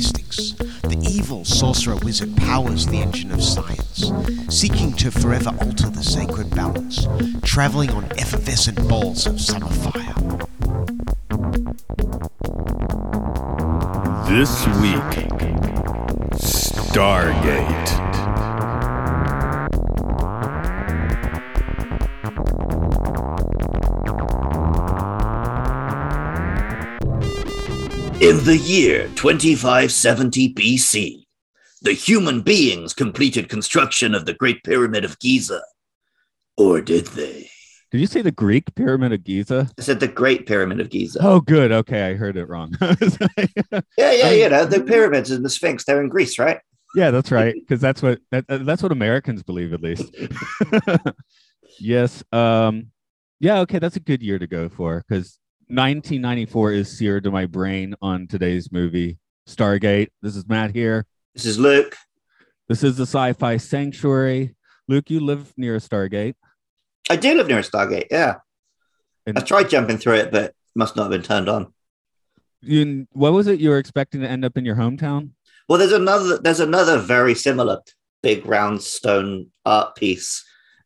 mystics, the evil sorcerer wizard powers the engine of science, seeking to forever alter the sacred balance, traveling on effervescent balls of summer fire. This week, Stargate. In the year 2570 BC, the human beings completed construction of the Great Pyramid of Giza. Or did they? Did you say the Greek pyramid of Giza? I said the Great Pyramid of Giza. Oh, good. Okay, I heard it wrong. Yeah, yeah, you know, the pyramids and the Sphinx, they're in Greece, right? yeah, that's right. Because that's what that, uh, that's what Americans believe, at least. yes. Um. Yeah. Okay, that's a good year to go for because 1994 is seared to my brain on today's movie Stargate. This is Matt here. This is Luke. This is the Sci-Fi Sanctuary. Luke, you live near a Stargate. I do live near a Stargate, yeah. And I tried jumping through it, but must not have been turned on. you, what was it you were expecting to end up in your hometown? Well, there's another there's another very similar big round stone art piece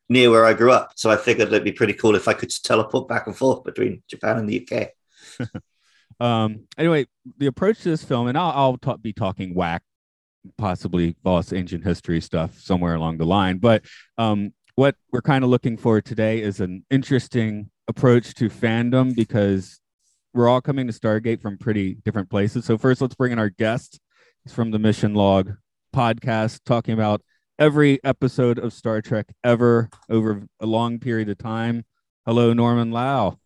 near where I grew up. So I figured it'd be pretty cool if I could teleport back and forth between Japan and the UK. Um, anyway, the approach to this film, and I'll, I'll ta- be talking whack, possibly false ancient history stuff somewhere along the line. But um, what we're kind of looking for today is an interesting approach to fandom because we're all coming to Stargate from pretty different places. So first, let's bring in our guest. He's from the Mission Log podcast, talking about every episode of Star Trek ever over a long period of time. Hello, Norman Lau.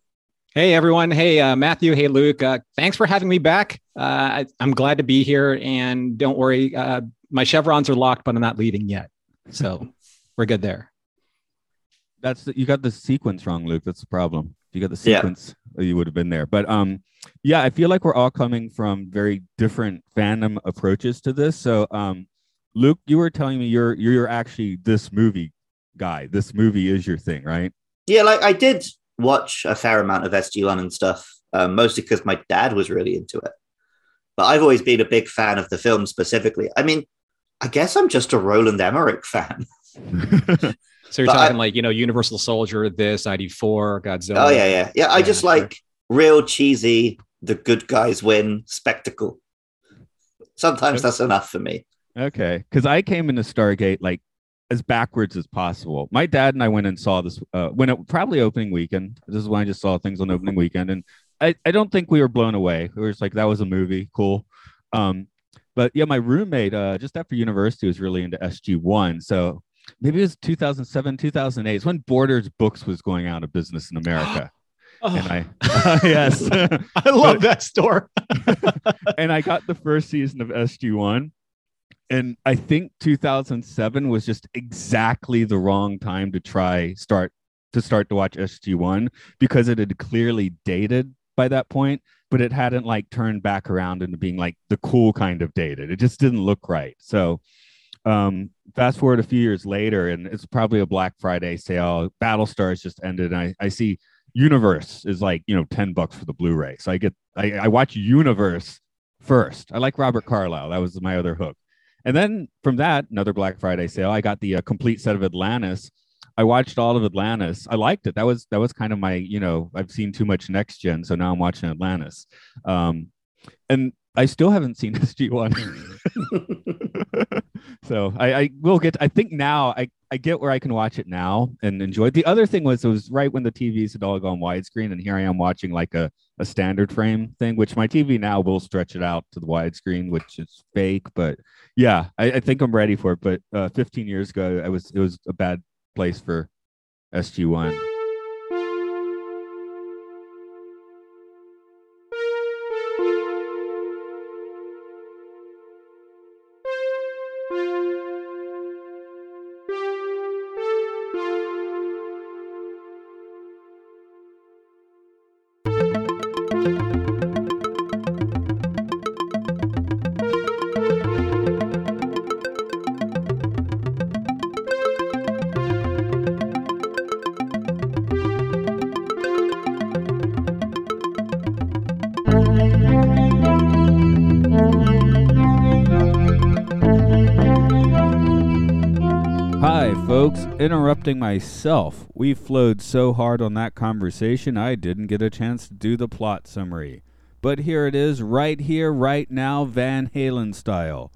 Hey everyone. Hey uh, Matthew. Hey Luke. Uh, thanks for having me back. Uh, I, I'm glad to be here. And don't worry, uh, my chevrons are locked, but I'm not leaving yet. So we're good there. that's the, you got the sequence wrong, Luke. That's the problem. If you got the sequence, uh, you would have been there. But um, yeah, I feel like we're all coming from very different fandom approaches to this. So um, Luke, you were telling me you're you're actually this movie guy. This movie is your thing, right? Yeah, like I did watch a fair amount of SG1 and stuff, um, mostly because my dad was really into it. But I've always been a big fan of the film specifically. I mean, I guess I'm just a Roland Emmerich fan. So you're But I- talking like, you know, Universal Soldier, this, ID4, Godzilla. Oh yeah, yeah, yeah. I Yeah, just sure. like real cheesy. The good guys win spectacle. Sometimes that's enough for me. Okay, because I came into Stargate like as backwards as possible. My dad and I went and saw this uh, when it probably opening weekend. This is when I just saw things on opening weekend, and I, I don't think we were blown away. We were just like that was a movie, cool. Um, but yeah, my roommate uh, just after university was really into SG One, so maybe it was 2007, 2008. It's when Borders Books was going out of business in America, Oh, and I yes. I love that store. and I got the first season of SG1. And I think 2007 was just exactly the wrong time to try start to start to watch SG1 because it had clearly dated by that point, but it hadn't like turned back around into being like the cool kind of dated. It just didn't look right. So um fast forward a few years later and it's probably a Black Friday sale. Battlestar has just ended and I, I see Universe is like, you know, 10 bucks for the Blu-ray. So I get I, I watch Universe first. I like Robert Carlyle. That was my other hook. And then from that, another Black Friday sale, I got the uh, complete set of Atlantis. I watched all of Atlantis. I liked it. That was that was kind of my, you know, I've seen too much next gen, so now I'm watching Atlantis. Um, and I still haven't seen SG1. so I, I will get I think now I, I get where I can watch it now and enjoy it. The other thing was it was right when the TVs had all gone widescreen, and here I am watching like a, a standard frame thing, which my TV now will stretch it out to the widescreen, which is fake. But yeah, I, I think I'm ready for it. But uh, 15 years ago, I was it was a bad place for SG1. Interrupting myself. We flowed so hard on that conversation, I didn't get a chance to do the plot summary. But here it is, right here, right now, Van Halen style.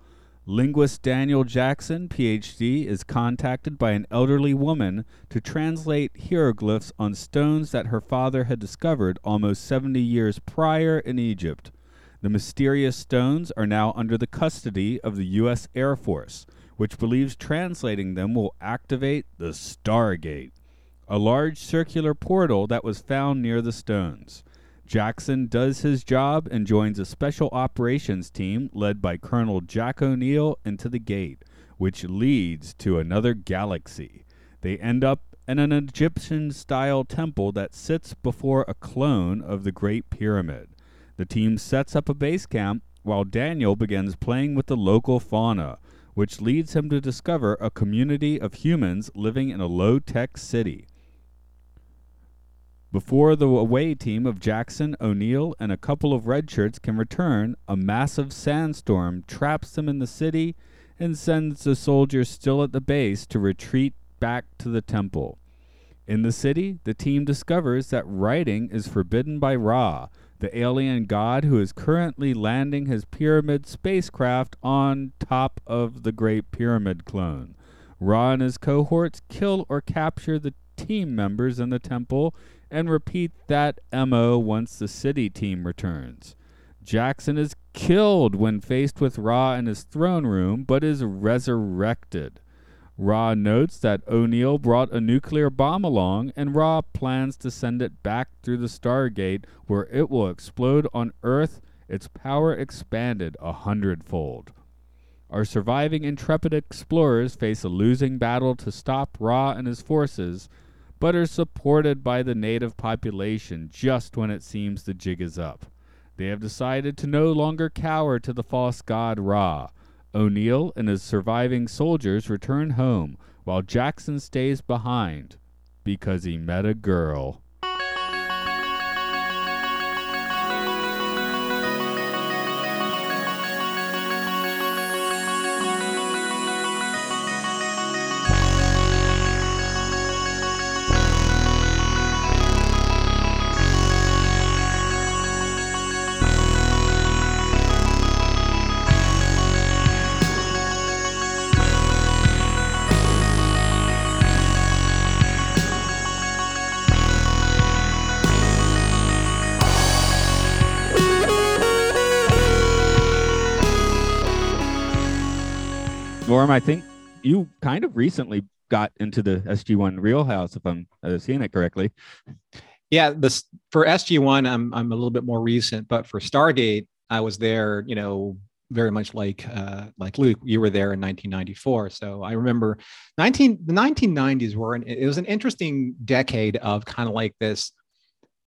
Linguist Daniel Jackson, PhD, is contacted by an elderly woman to translate hieroglyphs on stones that her father had discovered almost 70 years prior in Egypt. The mysterious stones are now under the custody of the U.S. Air Force, which believes translating them will activate the Stargate, a large circular portal that was found near the stones. Jackson does his job and joins a special operations team led by Colonel Jack O'Neill into the gate, which leads to another galaxy. They end up in an Egyptian style temple that sits before a clone of the Great Pyramid. The team sets up a base camp while Daniel begins playing with the local fauna, which leads him to discover a community of humans living in a low tech city. Before the away team of Jackson, O'Neill, and a couple of redshirts can return, a massive sandstorm traps them in the city and sends the soldiers still at the base to retreat back to the temple. In the city, the team discovers that writing is forbidden by Ra, the alien god who is currently landing his pyramid spacecraft on top of the Great Pyramid clone. Ra and his cohorts kill or capture the team members in the temple and repeat that MO once the city team returns. Jackson is killed when faced with Ra in his throne room, but is resurrected. Ra notes that O'Neill brought a nuclear bomb along, and Ra plans to send it back through the Stargate, where it will explode on Earth, its power expanded a hundredfold. Our surviving intrepid explorers face a losing battle to stop Ra and his forces, but are supported by the native population just when it seems the jig is up. They have decided to no longer cower to the false god Ra. O'Neill and his surviving soldiers return home, while Jackson stays behind because he met a girl. Norm, I think you kind of recently got into the SG1 Real House, if I'm uh, seeing it correctly. Yeah, this for SG1, I'm I'm a little bit more recent, but for Stargate, I was there, you know, very much like uh, like Luke. You were there in 1994, so I remember 19 the 1990s were an, it was an interesting decade of kind of like this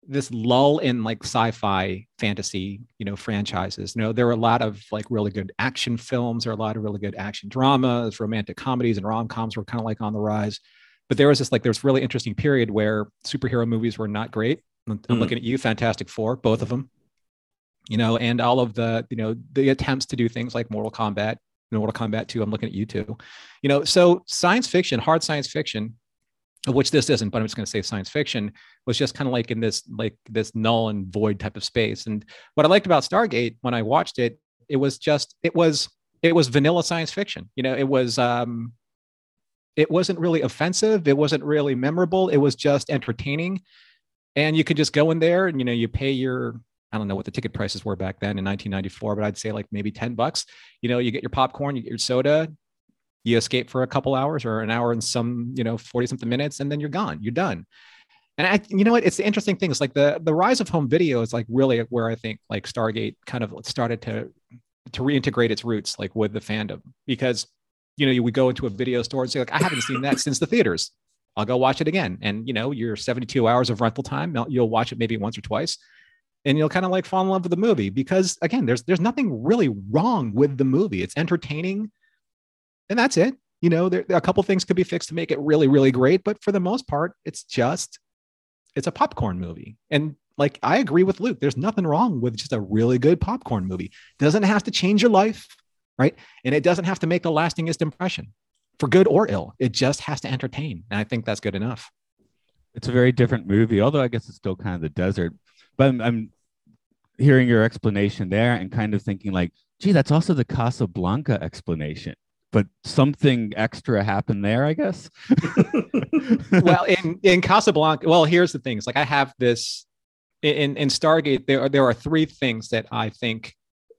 this lull in like sci-fi fantasy you know franchises. You know there were a lot of like really good action films. There are a lot of really good action dramas romantic comedies and rom-coms were kind of like on the rise. But there was this like there was really interesting period where superhero movies were not great. I'm Mm. looking at you fantastic four both of them you know and all of the you know the attempts to do things like mortal kombat mortal kombat 2 i'm looking at you too. You know so science fiction hard science fiction which this isn't, but I'm just going to say science fiction was just kind of like in this like this null and void type of space. And what I liked about Stargate when I watched it, it was just it was it was vanilla science fiction. You know, it was um it wasn't really offensive, it wasn't really memorable, it was just entertaining. And you could just go in there and you know, you pay your I don't know what the ticket prices were back then in 1994, but I'd say like maybe 10 bucks. You know, you get your popcorn, you get your soda, you escape for a couple hours or an hour and some you know 40 something minutes and then you're gone you're done. And i you know what it's the interesting thing it's like the the rise of home video is like really where i think like stargate kind of started to to reintegrate its roots like with the fandom. Because you know you would go into a video store and say like i haven't seen that since the theaters. I'll go watch it again. And you know your 72 hours of rental time you'll watch it maybe once or twice and you'll kind of like fall in love with the movie. Because again there's there's nothing really wrong with the movie. It's entertaining and that's it. You know, there, a couple things could be fixed to make it really, really great, but for the most part, it's just it's a popcorn movie. And like I agree with Luke, there's nothing wrong with just a really good popcorn movie. Doesn't have to change your life, right? And it doesn't have to make the lastingest impression. for good or ill. It just has to entertain. And I think that's good enough. It's a very different movie, although I guess it's still kind of the desert. But I'm, I'm hearing your explanation there and kind of thinking like, gee, that's also the Casablanca explanation. But something extra happened there, I guess. well, in in Casablanca, well, here's the things. Like I have this in in Stargate. There are there are three things that I think,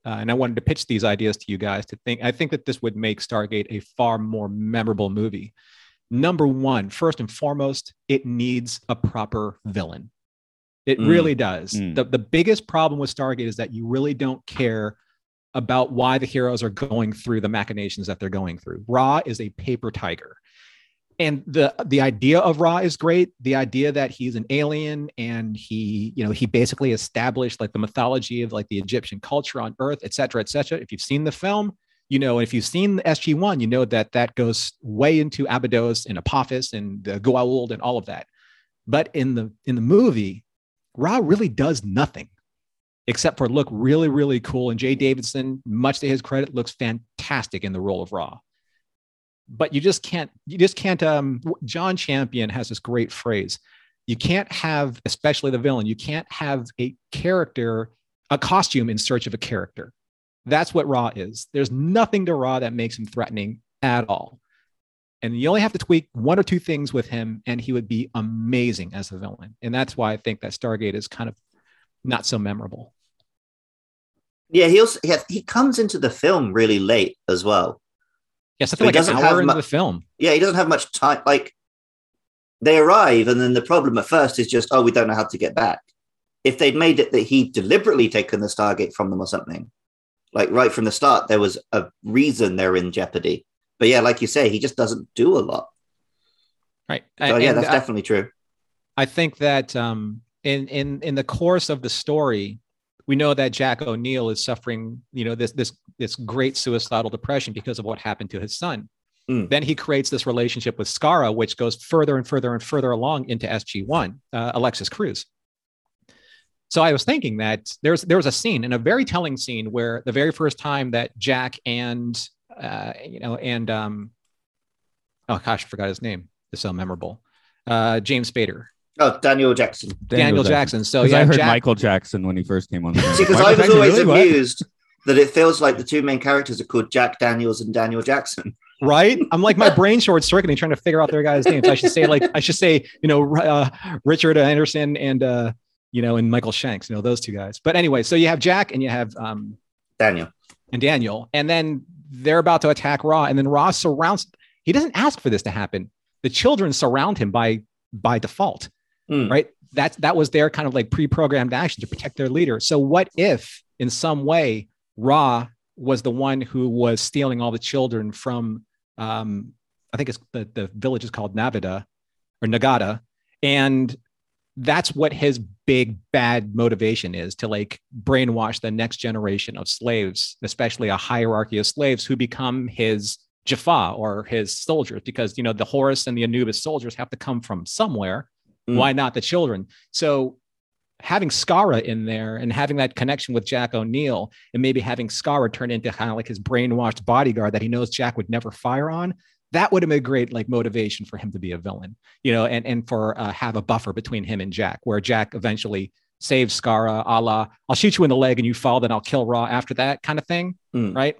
uh, and I wanted to pitch these ideas to you guys to think. I think that this would make Stargate a far more memorable movie. Number one, first and foremost, it needs a proper villain. It Mm. really does. Mm. The, the biggest problem with Stargate is that you really don't care about why the heroes are going through the machinations that they're going through. Ra is a paper tiger. And the the idea of Ra is great. The idea that he's an alien and he, you know, he basically established like the mythology of like the Egyptian culture on Earth, et cetera, et cetera. If you've seen the film, you know, and if you've seen the SG1, you know that that goes way into Abydos and Apophis and the Goa'uld and all of that. But in the in the movie, Ra really does nothing except for look really, really cool. And Jaye Davidson, much to his credit, looks fantastic in the role of Ra. But you just can't, you just can't. Um, John Champion has this great phrase. You can't have, especially the villain, you can't have a character, a costume in search of a character. That's what Ra is. There's nothing to Ra that makes him threatening at all. And you only have to tweak one or two things with him, and he would be amazing as a villain. And that's why I think that Stargate is kind of not so memorable. Yeah, he also he, has, he comes into the film really late as well. Yes, I he like an doesn't hour have into mu- the film. Yeah, he doesn't have much time. Like they arrive, and then the problem at first is just, oh, we don't know how to get back. If they'd made it that he'd deliberately taken the Stargate from them or something, like right from the start, there was a reason they're in jeopardy. But yeah, like you say, he just doesn't do a lot. Right. So yeah, that's I- definitely true. I think that um, in in in the course of the story, we know that Jack O'Neill is suffering, you know, this this this great suicidal depression because of what happened to his son. Mm. Then he creates this relationship with Skaara, which goes further and further and further along into SG One, uh, Alexis Cruz. So I was thinking that there's there was a scene, and a very telling scene, where the very first time that Jack and uh, you know and um, oh gosh, I forgot his name. It's so memorable. Uh, James Spader, Oh, Daniel Jackson. Daniel, Jackson. So yeah, I heard Jack, Michael Jackson when he first came on. the See, because I was Jackson, always really? What? amused that it feels like the two main characters are called Jack Daniels and Daniel Jackson. right? I'm like my brain short circuiting trying to figure out their guys' names. I should say like I should say you know uh, Richard Anderson and uh, you know and Michael Shanks. You know those two guys. But anyway, so you have Jack and you have um, Daniel. and Daniel, and then they're about to attack Ra, and then Ra surrounds. He doesn't ask for this to happen. The children surround him by by default, Hmm. right? That that was their kind of like pre-programmed action to protect their leader. So what if, in some way, Ra was the one who was stealing all the children from? Um, I think it's the the village is called Navida or Nagada, and that's what his big bad motivation is to like brainwash the next generation of slaves, especially a hierarchy of slaves who become his Jaffa or his soldiers, because you know the Horus and the Anubis soldiers have to come from somewhere. Mm. Why not the children? So having Skaara in there and having that connection with Jack O'Neill and maybe having Skaara turn into kind of like his brainwashed bodyguard that he knows Jack would never fire on, that would have been a great like motivation for him to be a villain, you know, and and for uh, have a buffer between him and Jack, where Jack eventually saves Skaara, a la I'll shoot you in the leg and you fall, then I'll kill Ra after that kind of thing, Mm. right?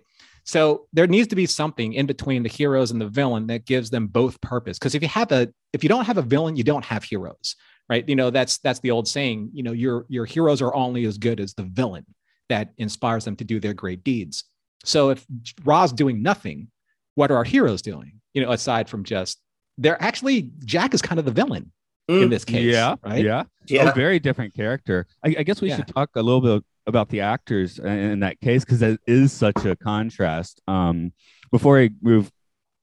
So there needs to be something in between the heroes and the villain that gives them both purpose. Because if you have a if you don't have a villain, you don't have heroes, right? You know that's that's the old saying. You know your your heroes are only as good as the villain that inspires them to do their great deeds. So if Ra's doing nothing, what are our heroes doing? You know, aside from just they're actually Jack is kind of the villain in Mm. this case. Yeah, right. yeah. Yeah. a very different character. I, I guess we Yeah. should talk a little bit about the actors in, that case because that is such a contrast. Um, before I move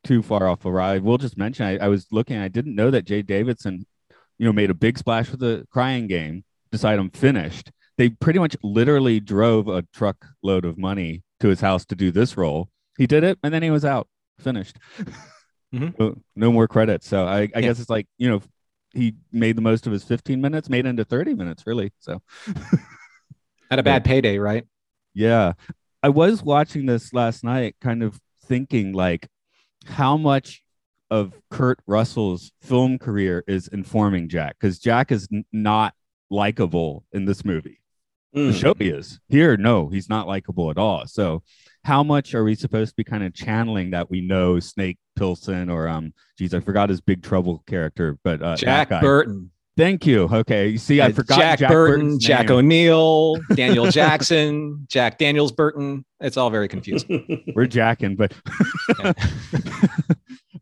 too far off the ride, we'll just mention I, I was looking. I didn't know that Jaye Davidson, you know, made a big splash with the Crying Game. Decide I'm finished. They pretty much literally drove a truckload of money to his house to do this role. He did it, and then he was out, finished. Mhm. no, no more credits. So I, I Yeah. guess it's like you know he made the most of his 15 minutes, made into 30 minutes, really. So At a bad payday, right? yeah. I was watching this last night, kind of thinking like how much of Kurt Russell's film career is informing Jack because Jack is n- not likable in this movie. Mm. The show he is here. No, he's not likable at all. So, how much are we supposed to be kind of channeling that we know Snake Plissken or um, geez, I forgot his Big Trouble character, but uh, that Jack. Burton. Thank you. Okay, you see, I Uh, forgot Jack, Jack, Burton, Burton's Jack. O'Neill, Daniel Jackson, Jack Daniels Burton. It's all very confusing. We're jacking, but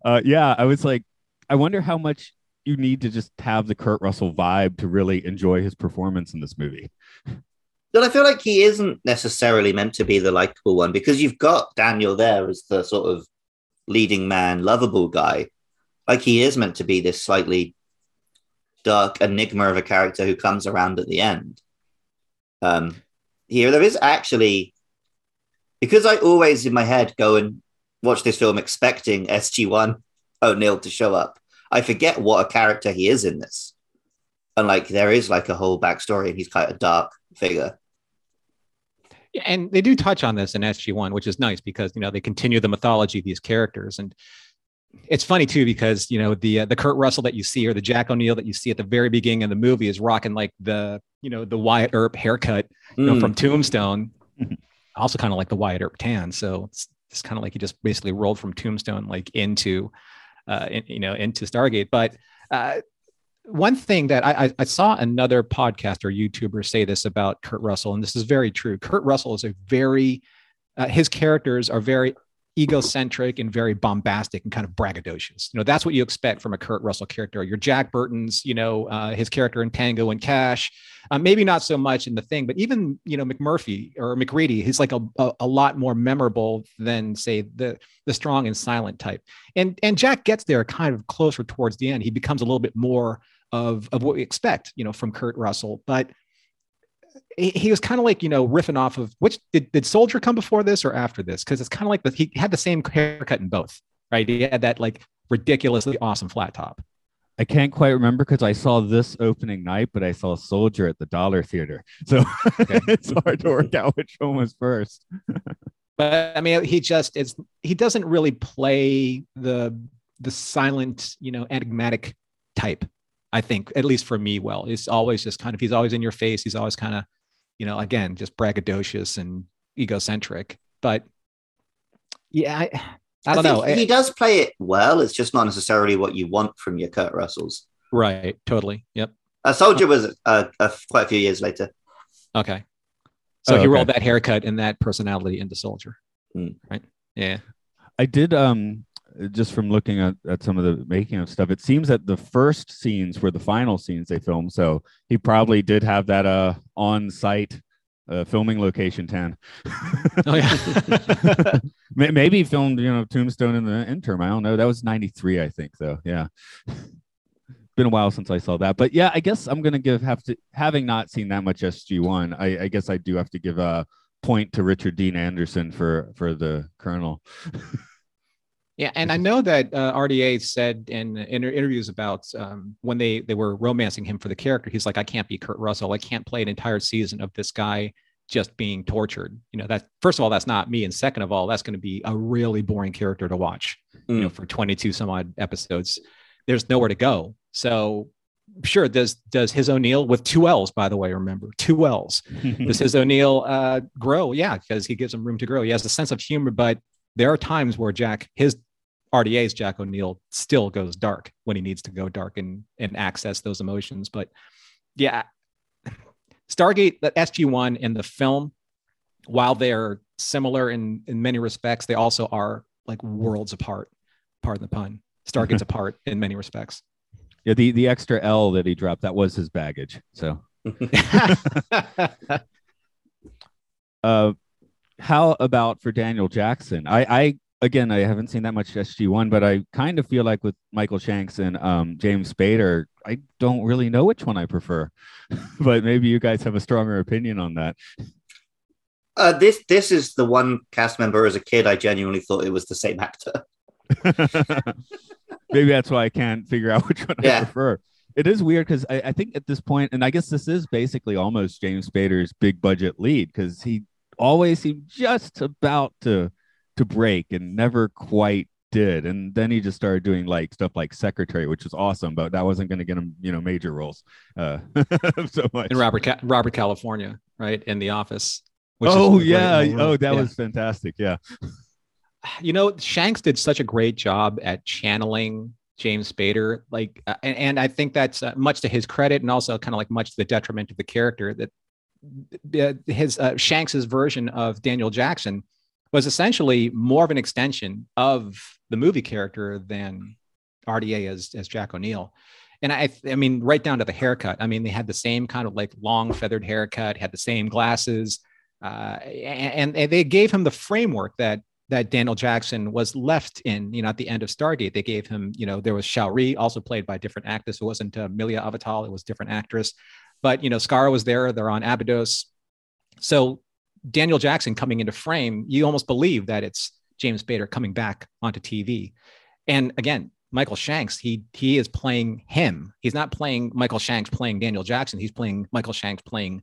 uh, yeah, I was like, I wonder how much you need to just have the Kurt Russell vibe to really enjoy his performance in this movie. But I feel like he isn't necessarily meant to be the likable one because you've got Daniel there as the sort of leading man, lovable guy. Like he is meant to be this slightly dark enigma of a character who comes around at the end. Um, here, there is actually, because I always in my head go and watch this film expecting SG1 O'Neill to show up, I forget what a character he is in this. And like there is like a whole backstory, and he's quite a dark figure. Yeah, and they do touch on this in SG1, which is nice because you know they continue the mythology of these characters, and it's funny too because you know the uh, the Kurt Russell that you see or the Jack O'Neill that you see at the very beginning of the movie is rocking like the you know the Wyatt Earp haircut you know, Mm. from Tombstone, also kind of like the Wyatt Earp tan. So it's it's kind of like he just basically rolled from Tombstone like into uh, in, you know into Stargate, but. Uh, one thing that I, I, I saw another podcast or YouTuber say this about Kurt Russell, and this is very true. Kurt Russell is a very, uh, his characters are very egocentric and very bombastic and kind of braggadocious. You know, that's what you expect from a Kurt Russell character. Your Jack Burton's, you know, uh, his character in Tango and Cash, uh, maybe not so much in the thing, but even, you know, McMurphy or MacReady, he's like a, a, a lot more memorable than say the, the strong and silent type. And, and Jack gets there kind of closer towards the end. He becomes a little bit more of, of what we expect, you know, from Kurt Russell, but he, he was kind of like, you know, riffing off of which did, did Soldier come before this or after this? Cause it's kind of like the, he had the same haircut in both, right? He had that like ridiculously awesome flat top. I can't quite remember because I saw this opening night, but I saw Soldier at the Dollar Theater, so it's hard to work out which one was first. But I mean, he just is, he doesn't really play the, the silent, you know, enigmatic type. I think, at least for me, well, it's always just kind of, he's always in your face. He's always kind of, you know, again, just braggadocious and egocentric. But yeah, I, I don't think know. He does play it well. It's just not necessarily what you want from your Kurt Russells. right. Totally. Yep. A Soldier was uh, uh, quite a few years later. Okay. So Oh, he okay. rolled that haircut and that personality into Soldier. Hmm. Right. Yeah. I did um just from looking at, at some of the making of stuff, it seems that the first scenes were the final scenes they filmed. So he probably did have that uh on site uh, filming location 10. Oh, yeah. Maybe he filmed, you know, Tombstone in the interim. I don't know. That was 93, I think, though. Yeah. Been a while since I saw that. But yeah, I guess I'm gonna give have to having not seen that much SG1, I, I guess I do have to give a point to Richard Dean Anderson for for the Colonel. Yeah, and I know that uh, RDA said in, in interviews about um, when they they were romancing him for the character, he's like, I can't be Kurt Russell. I can't play an entire season of this guy just being tortured. You know, that first of all, that's not me, and second of all, that's going to be a really boring character to watch. You know, for 22 some odd episodes, there's nowhere to go. So, sure, does does his O'Neill with two L's, by the way, remember two L's does his O'Neill uh, grow? Yeah, because he gives him room to grow. He has a sense of humor, but there are times where Jack, his RDA's Jack O'Neill, still goes dark when he needs to go dark and and access those emotions. But yeah, Stargate, the SG One and the film, while they're similar in in many respects, they also are like worlds apart. Pardon the pun. Stargate's apart in many respects. Yeah, the the extra L that he dropped that was his baggage. So, uh, how about for Daniel Jackson? I, I again, I haven't seen that much SG one, but I kind of feel like with Michael Shanks and um, James Spader, I don't really know which one I prefer. but maybe you guys have a stronger opinion on that. Uh, this this is the one cast member as a kid I genuinely thought it was the same actor. maybe that's why I can't figure out which one I prefer. It is weird because I, I think at this point, and I guess this is basically almost James Spader's big budget lead because he always seemed just about to to break and never quite did, and then he just started doing like stuff like Secretary, which was awesome, but that wasn't going to get him, you know, major roles uh, so much. And Robert Ca- Robert California, right, in The Office. which Oh yeah, oh that Yeah. was fantastic. Yeah, you know shanks did such a great job at channeling james spader like uh, and, and i think that's uh, much to his credit and also kind of like much to the detriment of the character that his uh, shanks's version of daniel jackson was essentially more of an extension of the movie character than rda as as jack o'neill and I, I mean, right down to the haircut. I mean, they had the same kind of like long feathered haircut, had the same glasses, uh, and, and they gave him the framework that that Daniel Jackson was left in, you know, at the end of Stargate. They gave him, you know, there was Sha're, also played by a different actress. It wasn't uh, Mili Avital, it was different actress. But, you know, Scar was there. They're on Abydos. So Daniel Jackson coming into frame, you almost believe that it's James Spader coming back onto TV. And again, Michael Shanks, he he is playing him. He's not playing Michael Shanks playing Daniel Jackson. He's playing Michael Shanks playing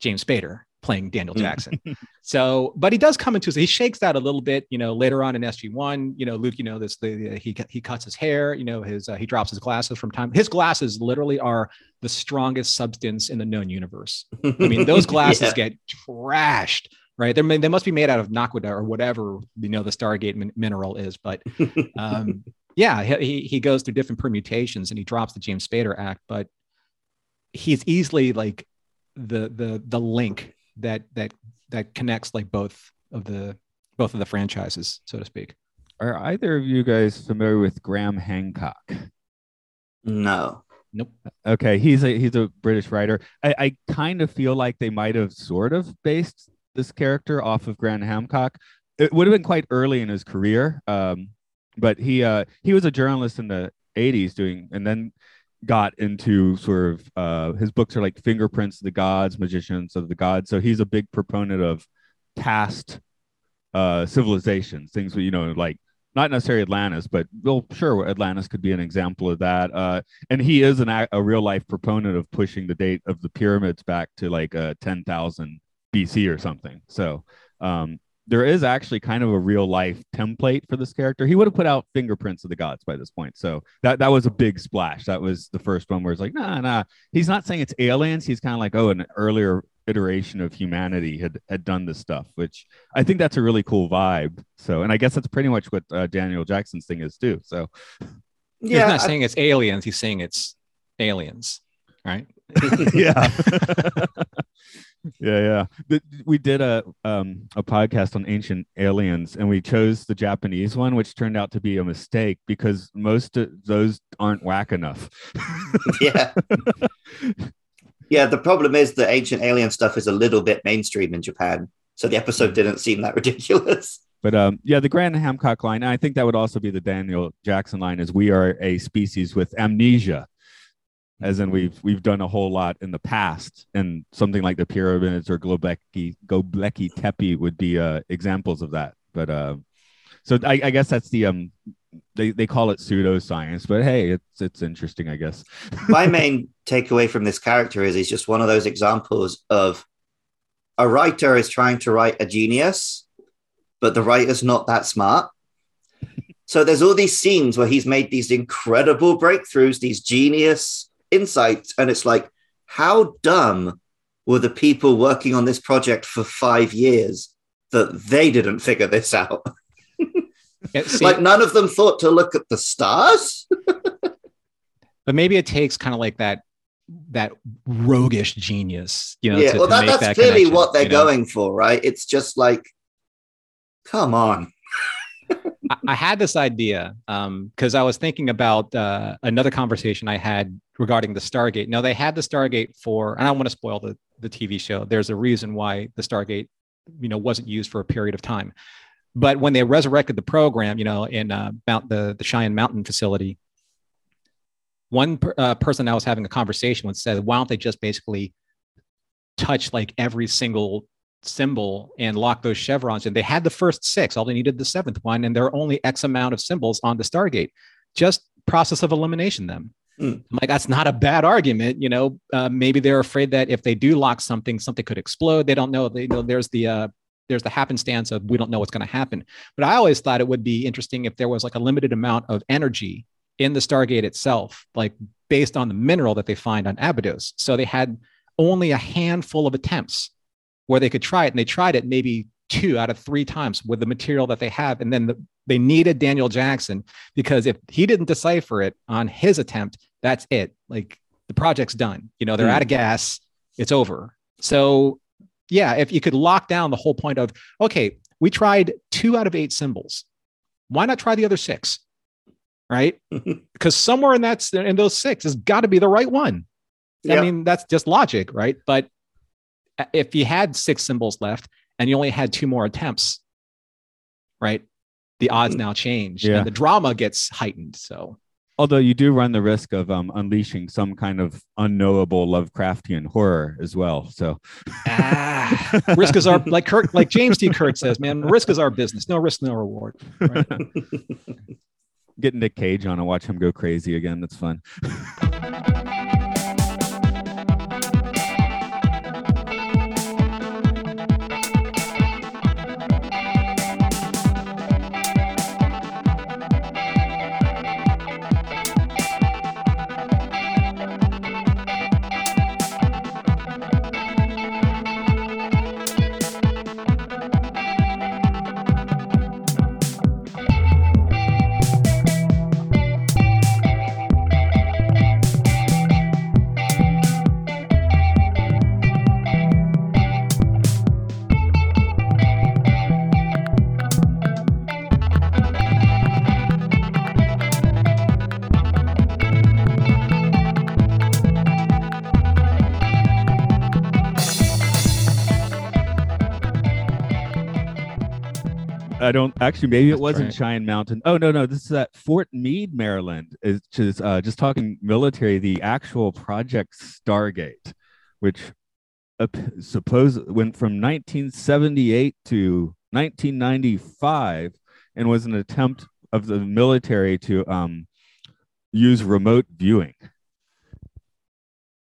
James Spader playing Daniel Jackson. so, but he does come into he shakes that a little bit, you know, later on in SG1, you know, Luke, you know, this the he he cuts his hair, you know, his uh, he drops his glasses from time. His glasses literally are the strongest substance in the known universe. I mean, those glasses Yeah. get trashed, right? They're, they must be made out of naquadah or whatever you know the Stargate min- mineral is. But um, yeah, he he goes through different permutations and he drops the James Spader act, but he's easily like the the the link that that that connects like both of the both of the franchises, so to speak. are either of you guys familiar with Graham Hancock? no. Nope. Okay, he's a he's a British writer. I, I kind of feel like they might have sort of based this character off of Graham Hancock. It would have been quite early in his career, um, but he uh, he was a journalist in the '80s doing, and then got into sort of uh, his books are like Fingerprints of the Gods, Magicians of the Gods. So he's a big proponent of past uh, civilizations, things you know like not necessarily Atlantis, but well, sure, Atlantis could be an example of that. Uh, and he is an a, real life proponent of pushing the date of the pyramids back to like uh, 10,000 BC or something. So um, there is actually kind of a real life template for this character. He would have put out fingerprints of the gods by this point. So that, that was a big splash. That was the first one where it's like, nah, nah. He's not saying it's aliens. He's kind of like, oh, an earlier iteration of humanity had had done this stuff, which I think that's a really cool vibe. So, and I guess that's pretty much what uh, Daniel Jackson's thing is too. So, yeah, he's not I- saying it's aliens, he's saying it's aliens, right? yeah. yeah, yeah. We did a um a podcast on ancient aliens and we chose the Japanese one which turned out to be a mistake because most of those aren't whack enough. yeah. yeah, the problem is the ancient alien stuff is a little bit mainstream in Japan. So the episode didn't seem that ridiculous. But um, yeah, the Graham Hancock line, and I think that would also be the Daniel Jackson line, is we are a species with amnesia, as in we've we've done a whole lot in the past, and something like the pyramids or Globeki Göbekli Tepe would be uh, examples of that. But uh, so I, I guess that's the um, they they call it pseudoscience, but hey, it's it's interesting, I guess. My main takeaway from this character is he's just one of those examples of a writer is trying to write a genius, but the writer's not that smart. So there's all these scenes where he's made these incredible breakthroughs, these genius insights, and it's like, how dumb were the people working on this project for five years that they didn't figure this out? Yeah, see, like none of them thought to look at the stars. but maybe it takes kind of like that that roguish genius, you know. yeah, to- well, to that, that's that clearly what they're you know? going for, right? It's just like, come on. I, had this idea because I was thinking about uh, another conversation I had regarding the Stargate. Now they had the Stargate for, and I don't want to spoil the the TV show. There's a reason why the Stargate, you know, wasn't used for a period of time. But when they resurrected the program, you know, in uh, Mount the the Cheyenne Mountain facility, one per, uh, person I was having a conversation with said, "Why don't they just basically touch like every single symbol and lock those chevrons. And they had the first six, all they needed the seventh one, and there are only X amount of symbols on the Stargate. Just process of elimination them. I'm like, that's not a bad argument. You know, uh, maybe they're afraid that if they do lock something, something could explode. They don't know. They know there's the uh, there's the happenstance of we don't know what's going to happen. But I always thought it would be interesting if there was like a limited amount of energy in the Stargate itself, like based on the mineral that they find on Abydos. So they had only a handful of attempts where they could try it, and they tried it maybe two out of three times with the material that they have, and then the, they needed Daniel Jackson because if he didn't decipher it on his attempt, that's it. Like the project's done. You know, they're Hmm. out of gas. It's over. So yeah, if you could lock down the whole point of okay, we tried two out of eight symbols. Why not try the other six? Right? Because somewhere in that in those six has got to be the right one. I mean, that's just logic, right? But if you had six symbols left and you only had two more attempts, right? The odds now change Yeah. and the drama gets heightened. So Although you do run the risk of um, unleashing some kind of unknowable Lovecraftian horror as well. So ah, risk is our like Kirk, like James T. Kirk says, man, risk is our business. No risk, no reward. Right? get Nick Cage on and watch him go crazy again. That's fun. I don't actually. Maybe it That's wasn't right. Cheyenne Mountain. Oh no, no, this is at Fort Meade, Maryland. It's just uh, just talking military. The actual Project Stargate, which uh, suppose went from 1978 to 1995, and was an attempt of the military to um, use remote viewing.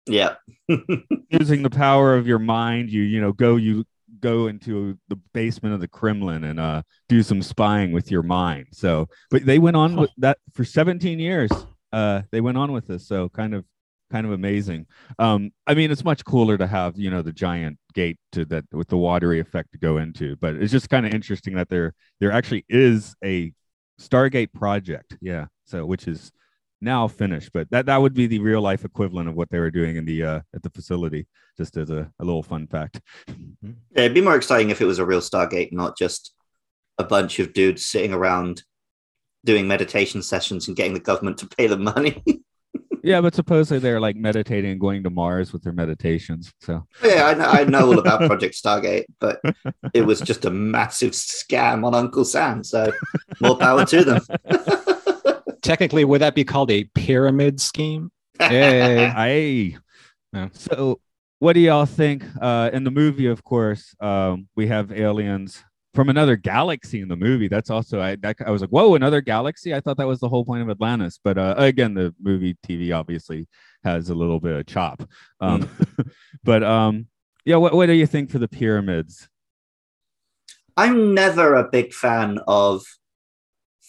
yeah. using the power of your mind you you know go you go into the basement of the kremlin and uh do some spying with your mind. So but they went on with that for 17 years uh they went on with this so kind of kind of amazing. Um i mean it's much cooler to have you know the giant gate to that with the watery effect to go into but it's just kind of interesting that there there actually is a stargate project. Yeah so which is now finished but that that would be the real life equivalent of what they were doing in the uh at the facility just as a, a little fun fact Yeah, it'd be more exciting if it was a real Stargate, not just a bunch of dudes sitting around doing meditation sessions and getting the government to pay them money. yeah but supposedly they're like meditating and going to mars with their meditations so yeah, I know, I know all about Project Stargate, but it was just a massive scam on Uncle Sam. So more power to them. Technically, would that be called a pyramid scheme? Hey. I Yeah. so what do y'all think uh in the movie of course um we have aliens from another galaxy in the movie. That's also i that, i was like whoa another galaxy? I thought that was the whole point of atlantis. But uh again the movie tv obviously has a little bit of chop. Um but um yeah what, what do you think for the pyramids? I'm never a big fan of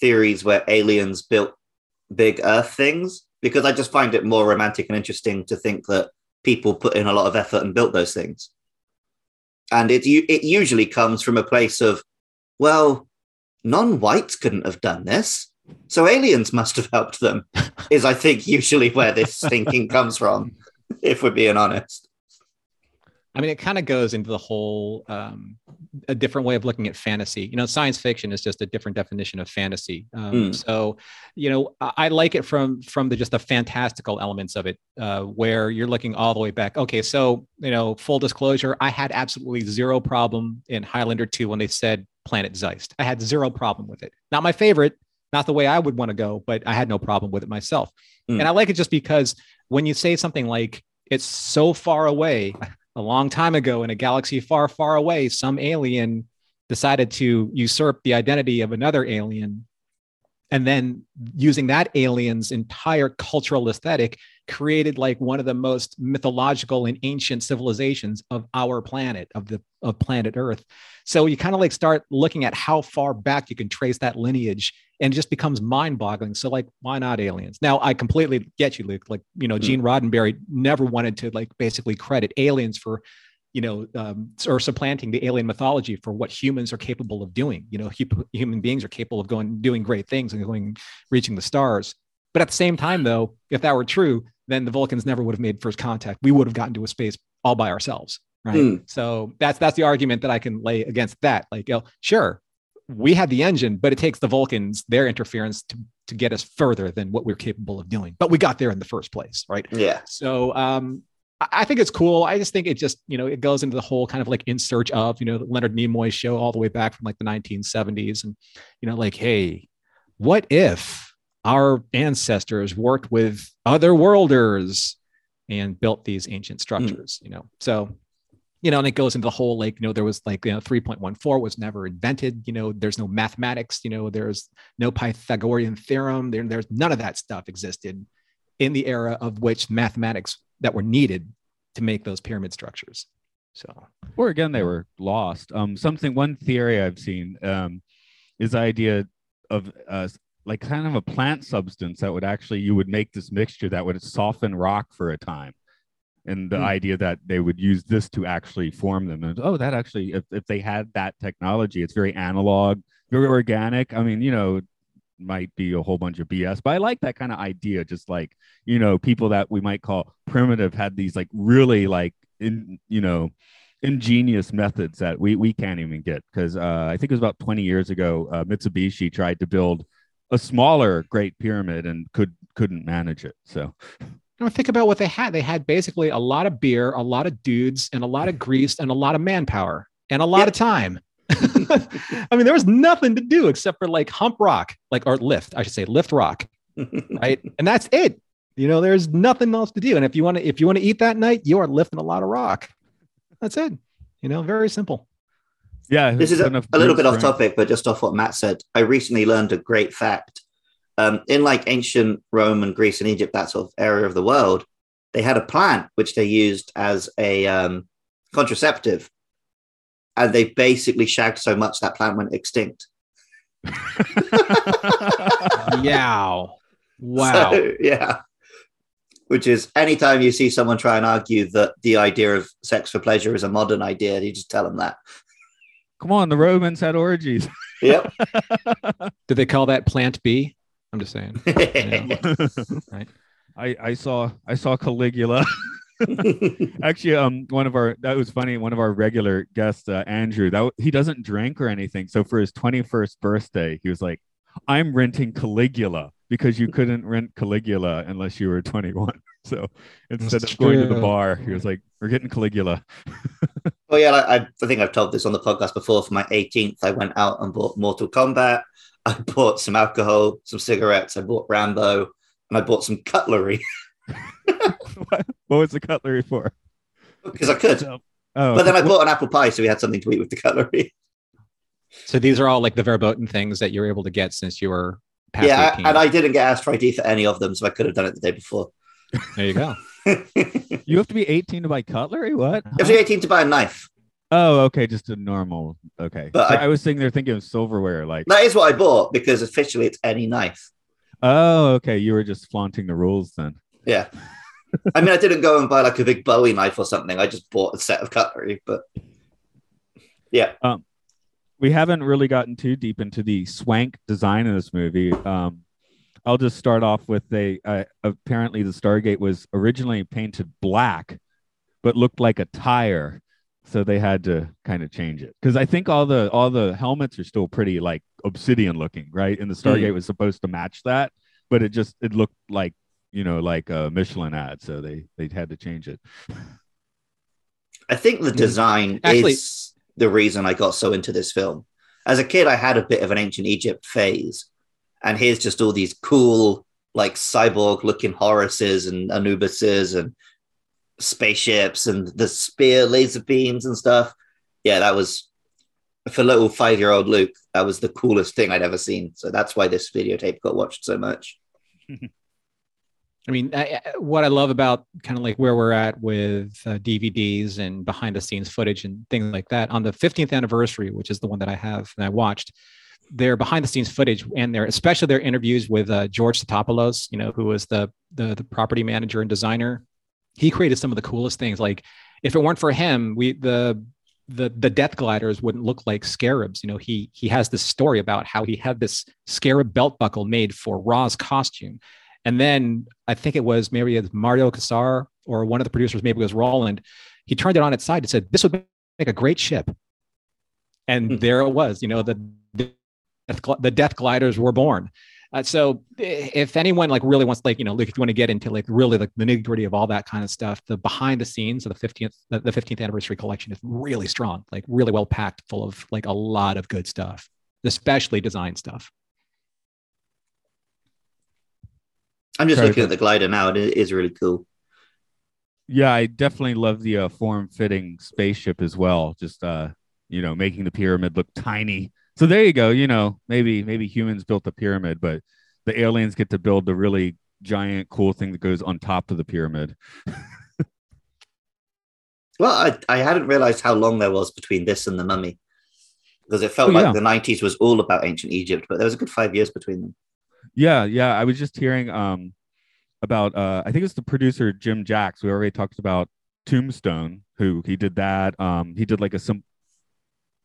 theories where aliens built big Earth things because I just find it more romantic and interesting to think that people put in a lot of effort and built those things. And it it usually comes from a place of, well, non-whites couldn't have done this, so aliens must have helped them. is I think usually where this thinking comes from, if we're being honest. I mean, it kind of goes into the whole um, a different way of looking at fantasy. You know, science fiction is just a different definition of fantasy. Um, Mm. So, you know, I, I like it from from the just the fantastical elements of it, uh, where you're looking all the way back. Okay, so you know, full disclosure, I had absolutely zero problem in Highlander two when they said Planet Zeist. I had zero problem with it. Not my favorite, not the way I would want to go, but I had no problem with it myself. Mm. And I like it just because when you say something like it's so far away, a long time ago in a galaxy far, far away, some alien decided to usurp the identity of another alien and then using that alien's entire cultural aesthetic created like one of the most mythological and ancient civilizations of our planet of the of planet earth. So you kind of like start looking at how far back you can trace that lineage and it just becomes mind-boggling. So like why not aliens? Now i completely get you luke. Like you know hmm. gene roddenberry never wanted to like basically credit aliens for you know, um, or supplanting the alien mythology for what humans are capable of doing. You know, hu- human beings are capable of going doing great things and going reaching the stars. But at the same time, though, if that were true, then the Vulcans never would have made first contact. We would have gotten to a space all by ourselves, right? Hmm. So that's that's the argument that I can lay against that. Like, you know, sure, we had the engine, but it takes the Vulcans their interference to to get us further than what we're capable of doing. But we got there in the first place, right? Yeah. So um, I think it's cool. I just think it just, you know, it goes into the whole kind of like in search of, you know, Leonard Nimoy show all the way back from like the 1970s. And, you know, like, hey, what if our ancestors worked with other worlders and built these ancient hmm. structures, you know? So, you know, and it goes into the whole like, you know, there was like, you know, 3.14 was never invented, you know, there's no mathematics, you know, there's no Pythagorean theorem, there, there's none of that stuff existed in the era of which mathematics that were needed to make those pyramid structures. So or again they were lost um something one theory i've seen um is the idea of uh like kind of a plant substance that would actually you would make this mixture that would soften rock for a time and the Hmm. idea that they would use this to actually form them and oh that actually if, if they had that technology it's very analog very organic i mean you know might be a whole bunch of bs but i like that kind of idea just like you know people that we might call primitive had these like really like in you know ingenious methods that we we can't even get because uh, I think it was about 20 years ago uh, Mitsubishi tried to build a smaller Great Pyramid and could couldn't manage it. So now think about what they had. They had basically a lot of beer, a lot of dudes, and a lot of grease, and a lot of manpower, and a lot Yep. of time. I mean, there was nothing to do except for like hump rock, like or lift, I should say, lift rock, right? and that's it. You know, there's nothing else to do. And if you want to, if you want to eat that night, you are lifting a lot of rock. That's it. You know, very simple. yeah, This is a, a little bit off topic, but just off what Matt said. I recently learned a great fact. Um, in like ancient Rome and Greece and Egypt, that sort of area of the world, they had a plant which they used as a um, contraceptive. And they basically shagged so much that plant went extinct. Yeah. Wow. So, yeah. Which is anytime you see someone try and argue that the idea of sex for pleasure is a modern idea, you just tell them that. Come on, the Romans had orgies. Yep. Did they call that plant B? I'm just saying. Right. I I saw I saw Caligula. Actually, um, one of our that was funny. One of our regular guests, uh, Andrew, that he doesn't drink or anything. So for his twenty first birthday, he was like, "I'm renting Caligula because you couldn't rent Caligula unless you were twenty one." So instead That's of going to the bar, he was like, "We're getting Caligula." Oh yeah, I, I I think I've told this on the podcast before. For my 18th, I went out and bought Mortal Kombat. I bought some alcohol, some cigarettes. I bought Rambo, and I bought some cutlery what was the cutlery for? because I could. Oh, But then I bought an apple pie, so we had something to eat with the cutlery. So these are all like the verboten things that you were able to get since you were past yeah, 18. and I didn't get asked for ID for any of them, so I could have done it the day before. there you go. you you have to be eighteen to buy cutlery. What? You have to be 18 to buy a knife. Oh, okay, just a normal. Okay, But So I- I, was sitting they're thinking of silverware, like. That is what I bought because officially it's any knife. Oh, okay. You were just flaunting the rules then. Yeah. I mean, I didn't go and buy like a big Bowie knife or something. I just bought a set of cutlery, but yeah. we haven't really gotten too deep into the swank design of this movie. Um, I'll just start off with a uh, apparently the Stargate was originally painted black, but looked like a tire, so they had to kind of change it because I think all the all the helmets are still pretty like obsidian looking, right? And the Stargate was supposed to match that, but it just it looked like you know like a Michelin ad, so they they had to change it. I think the design Actually- is the reason I got so into this film. As a kid, I had a bit of an ancient Egypt phase, and here's just all these cool, like cyborg looking Horuses and Anubises and spaceships and the spear laser beams and stuff. Yeah, that was for little five year old Luke, that was the coolest thing I'd ever seen. So that's why this videotape got watched so much. I mean, I, what I love about kind of like where we're at with uh, DVDs and behind the scenes footage and things like that on the 15th anniversary, which is the one that I have and I watched, their behind the scenes footage and their especially their interviews with uh, George Statopoulos, you know, who was the, the the property manager and designer. He created some of the coolest things. Like if it weren't for him, we the the the death gliders wouldn't look like scarabs. You know, he he has this story about how he had this scarab belt buckle made for Ra's costume. And then I think it was maybe it's Mario Kassar or one of the producers, maybe it was Roland. He turned it on its side and said, This would make a great ship. And Hmm. there it was, you know, the, the, death the death gliders were born. Uh, so if anyone like really wants, like, you know, like if you want to get into like really like the nitty gritty of all that kind of stuff, the behind the scenes of the 15th, the the 15th anniversary collection is really strong, like really well packed full of like a lot of good stuff, especially design stuff. I'm just Sorry, looking at the glider now, and it is really cool. Yeah, I definitely love the uh, form-fitting spaceship as well. Just uh, you know, making the pyramid look tiny. So there you go. You know, maybe maybe humans built the pyramid, but the aliens get to build the really giant, cool thing that goes on top of the pyramid. Well, I, I hadn't realized how long there was between this and the mummy because it felt Oh, like yeah. the 90s was all about ancient Egypt, but there was a good five years between them. Yeah, yeah. I was just hearing um about uh I think it's the producer Jim Jacks. We already talked about Tombstone, who he did that. Um he did like a some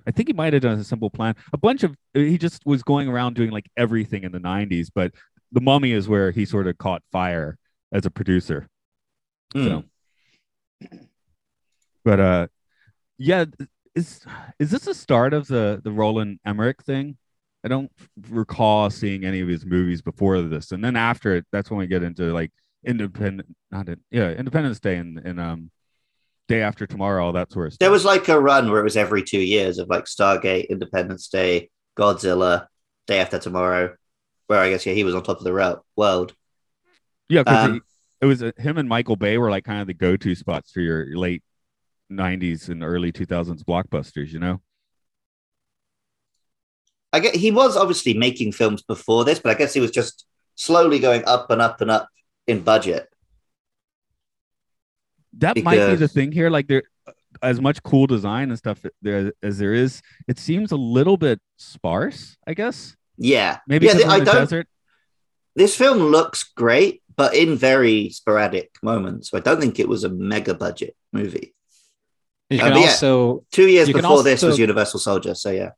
I think he might have done a simple plan. A bunch of he just was going around doing like everything in the 90s, but the mummy is where he sort of caught fire as a producer. Hmm. So but uh yeah, is is this the start of the the Roland Emmerich thing? I don't recall seeing any of his movies before this, and then after it, that's when we get into like independent, not in, yeah, Independence Day and, and um, Day After Tomorrow, all that sort of stuff. There was like a run where it was every two years of like Stargate, Independence Day, Godzilla, Day After Tomorrow, where I guess yeah he was on top of the world. yeah, um, it, it was uh, him and Michael Bay were like kind of the go-to spots for your late '90s and early 2000s blockbusters. You know? I get he was obviously making films before this, but I guess he was just slowly going up and up and up in budget. that might be the thing here. Like there, as much cool design and stuff there as there is, it seems a little bit sparse. I guess Yeah, maybe yeah. 'cause th- we're I the don't. desert. This film looks great, but in very sporadic moments. So I don't think it was a mega budget movie. You Uh, can but yeah. also Two years You can before this was Universal Soldier. So yeah,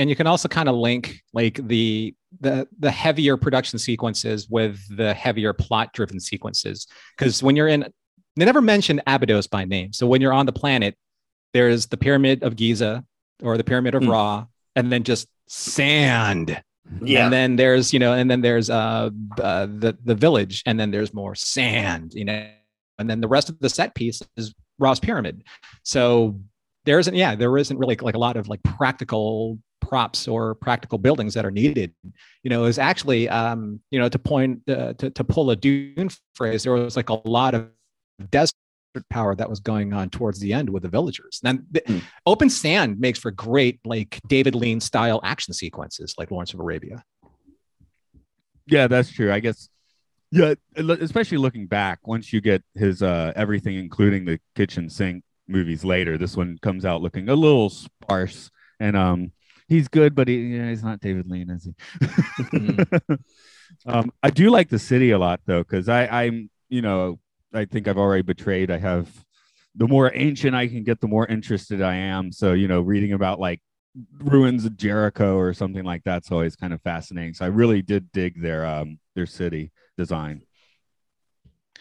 and you can also kind of link like the the the heavier production sequences with the heavier plot driven sequences. Because when you're in they never mention abydos by name. So when you're on the planet there's the pyramid of giza or the pyramid of Hmm. ra and then just sand. Yeah. and then there's you know and then there's uh, uh the the village and then there's more sand you know. And then the rest of the set piece is Ra's pyramid. So there isn't yeah there isn't really like a lot of like practical props or practical buildings that are needed you know is actually um you know to point uh, to, to pull a dune phrase there was like a lot of desert power that was going on towards the end with the villagers and then Hmm. open sand makes for great like david lean style action sequences like lawrence of arabia Yeah, that's true. I guess. Yeah, especially looking back, once you get his uh everything, including the kitchen sink movies later, this one comes out looking a little sparse, and um, he's good, but he yeah, he's not David Lean, is he? um, I do like the city a lot though, because I I'm you know I think I've already betrayed. I have the more ancient I can get, the more interested I am. So you know, reading about like ruins of Jericho or something like that's always kind of fascinating. So I really did dig their um their city design.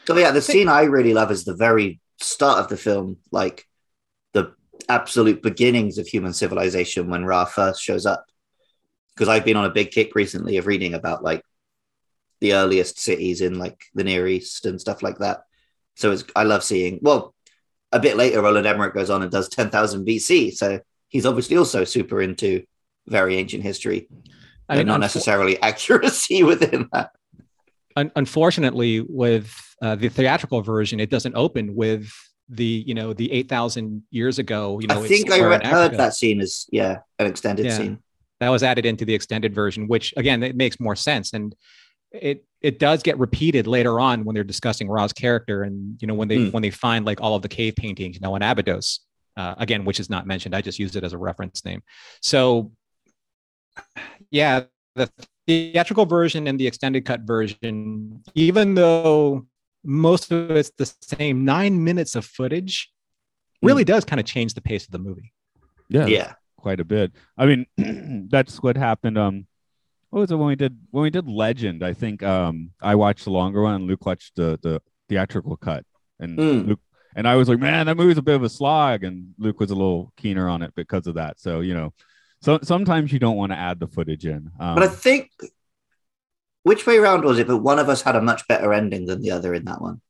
So yeah, the scene I really love is the very start of the film, like the absolute beginnings of human civilization when Ra first shows up. Because I've been on a big kick recently of reading about like the earliest cities in like the Near East and stuff like that. So it's I love seeing. Well, a bit later, Roland Emmerich goes on and does ten thousand BC. So he's obviously also super into very ancient history, I and mean, not necessarily accuracy within that. un- unfortunately with uh, the theatrical version it doesn't open with the you know the eight thousand years ago. You know, I think I heard Africa. that scene as yeah an extended Yeah. scene. that was added into the extended version, which again it makes more sense and it it does get repeated later on when they're discussing Ra's character and you know when they Hmm. when they find like all of the cave paintings, you know, in Abydos, uh, again, which is not mentioned. I just used it as a reference name. So yeah, the theatrical version and the extended cut version, even though most of it's the same nine minutes of footage, really does kind of change the pace of the movie. Yeah, Yeah, quite a bit. I mean, that's what happened. Um, what was it when we did when we did Legend? I think um I watched the longer one, and Luke watched the the theatrical cut, and Mm. Luke and I was like, man, that movie's a bit of a slog, and Luke was a little keener on it because of that. So you know, so sometimes you don't want to add the footage in. Um, but I think which way around was it? But one of us had a much better ending than the other in that one.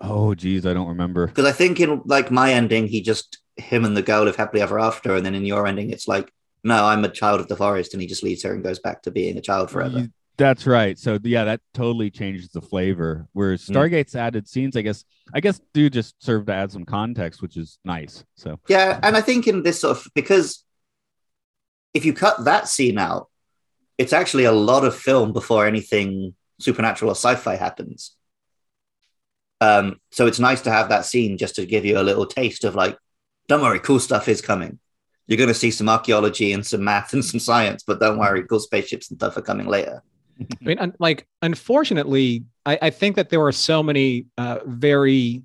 oh geez, I don't remember. Because I think in like my ending, he just him and the girl live happily ever after, and then in your ending, it's like, no, I'm a child of the forest, and he just leaves her and goes back to being a child forever. You- That's right. So yeah, that totally changes the flavor. Whereas Mm. Stargate's added scenes, I guess, I guess do just serve to add some context, which is nice. So Yeah, and I think in this sort of because if you cut that scene out, it's actually a lot of film before anything supernatural or sci-fi happens. Um, so it's nice to have that scene just to give you a little taste of like, don't worry, cool stuff is coming. You're going to see some archaeology and some math and some science, but don't worry, cool spaceships and stuff are coming later. I mean, like, unfortunately, I, I think that there are so many uh, very,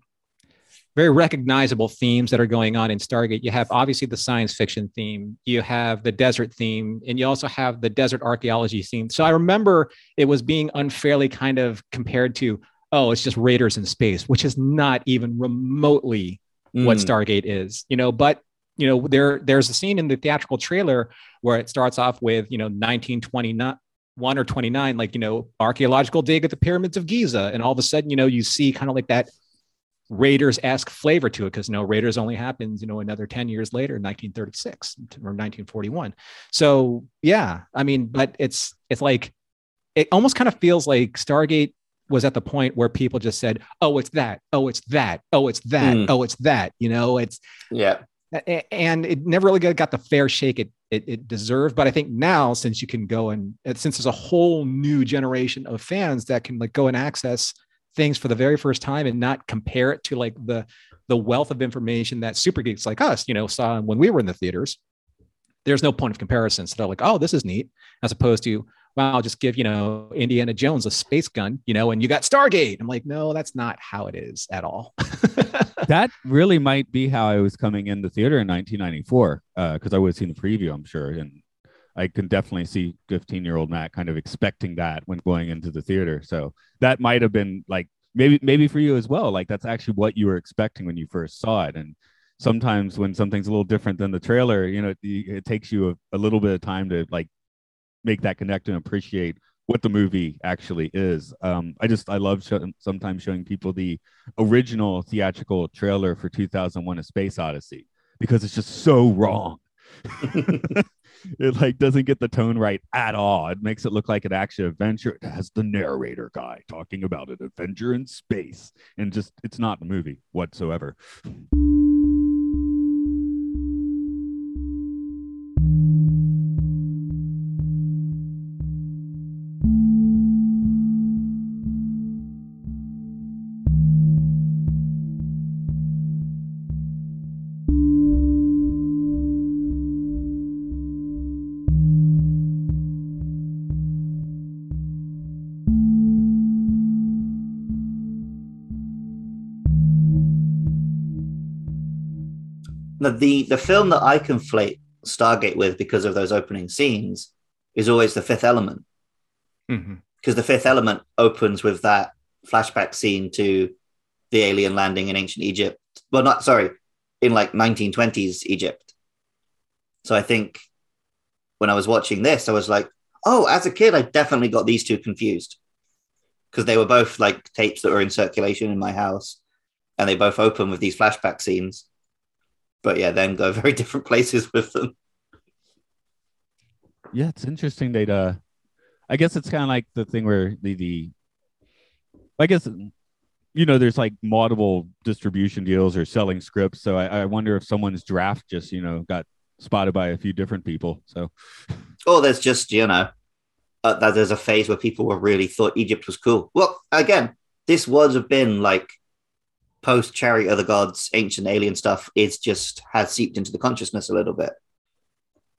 very recognizable themes that are going on in Stargate. You have obviously the science fiction theme, you have the desert theme, and you also have the desert archaeology theme. So I remember it was being unfairly kind of compared to, oh, it's just raiders in space, which is not even remotely what Mm. Stargate is, you know, but you know, there there's a scene in the theatrical trailer where it starts off with, you know, 1929 one or 29, like, you know, archaeological dig at the pyramids of Giza. And all of a sudden, you know, you see kind of like that Raiders-esque flavor to it because know Raiders only happens, you know, another 10 years later, 1936 or 1941. So yeah, I mean, but it's it's like it almost kind of feels like Stargate was at the point where people just said, "Oh, it's that. Oh, it's that. Oh, it's that. Mm. Oh, it's that." You know, it's Yeah. and it never really got the fair shake it, it it deserved. But I think now, since you can go and and since there's a whole new generation of fans that can like go and access things for the very first time and not compare it to like the the wealth of information that super geeks like us, you know, saw when we were in the theaters. There's no point of comparison. So they're like, oh, this is neat, as opposed to, well, I'll just give, you know, Indiana Jones a space gun, you know, and you got Stargate. I'm like, no, that's not how it is at all. that really might be how I was coming in the theater in 1994 because uh, I would have seen the preview, I'm sure, and I can definitely see 15 year old Matt kind of expecting that when going into the theater. So that might have been like maybe maybe for you as well. Like that's actually what you were expecting when you first saw it, and sometimes when something's a little different than the trailer, you know, it, it takes you a, a little bit of time to like make that connect and appreciate what the movie actually is. Um, I just I love show, sometimes showing people the original theatrical trailer for 2001: A Space Odyssey because it's just so wrong. it like doesn't get the tone right at all. It makes it look like an action adventure. It has the narrator guy talking about an adventure in space, and just it's not a movie whatsoever. The, the the film that I conflate Stargate with because of those opening scenes is always the Fifth Element mm-hmm. because the Fifth Element opens with that flashback scene to the alien landing in ancient Egypt. Well, not sorry, in like 1920s Egypt. So I think when I was watching this, I was like, oh, as a kid, I definitely got these two confused because they were both like tapes that were in circulation in my house, and they both open with these flashback scenes but yeah, then go very different places with them. Yeah, it's interesting that uh I guess it's kind of like the thing where the the I guess you you know, there's like multiple distribution deals or selling scripts. So I, I wonder if someone's draft just, you know, got spotted by a few different people. So, Oh, there's just, you know, uh, that there's a phase where people were really thought Egypt was cool. Well, again, this would have been like post Chariots of the Gods, ancient alien stuff. is just has seeped into the consciousness a little bit.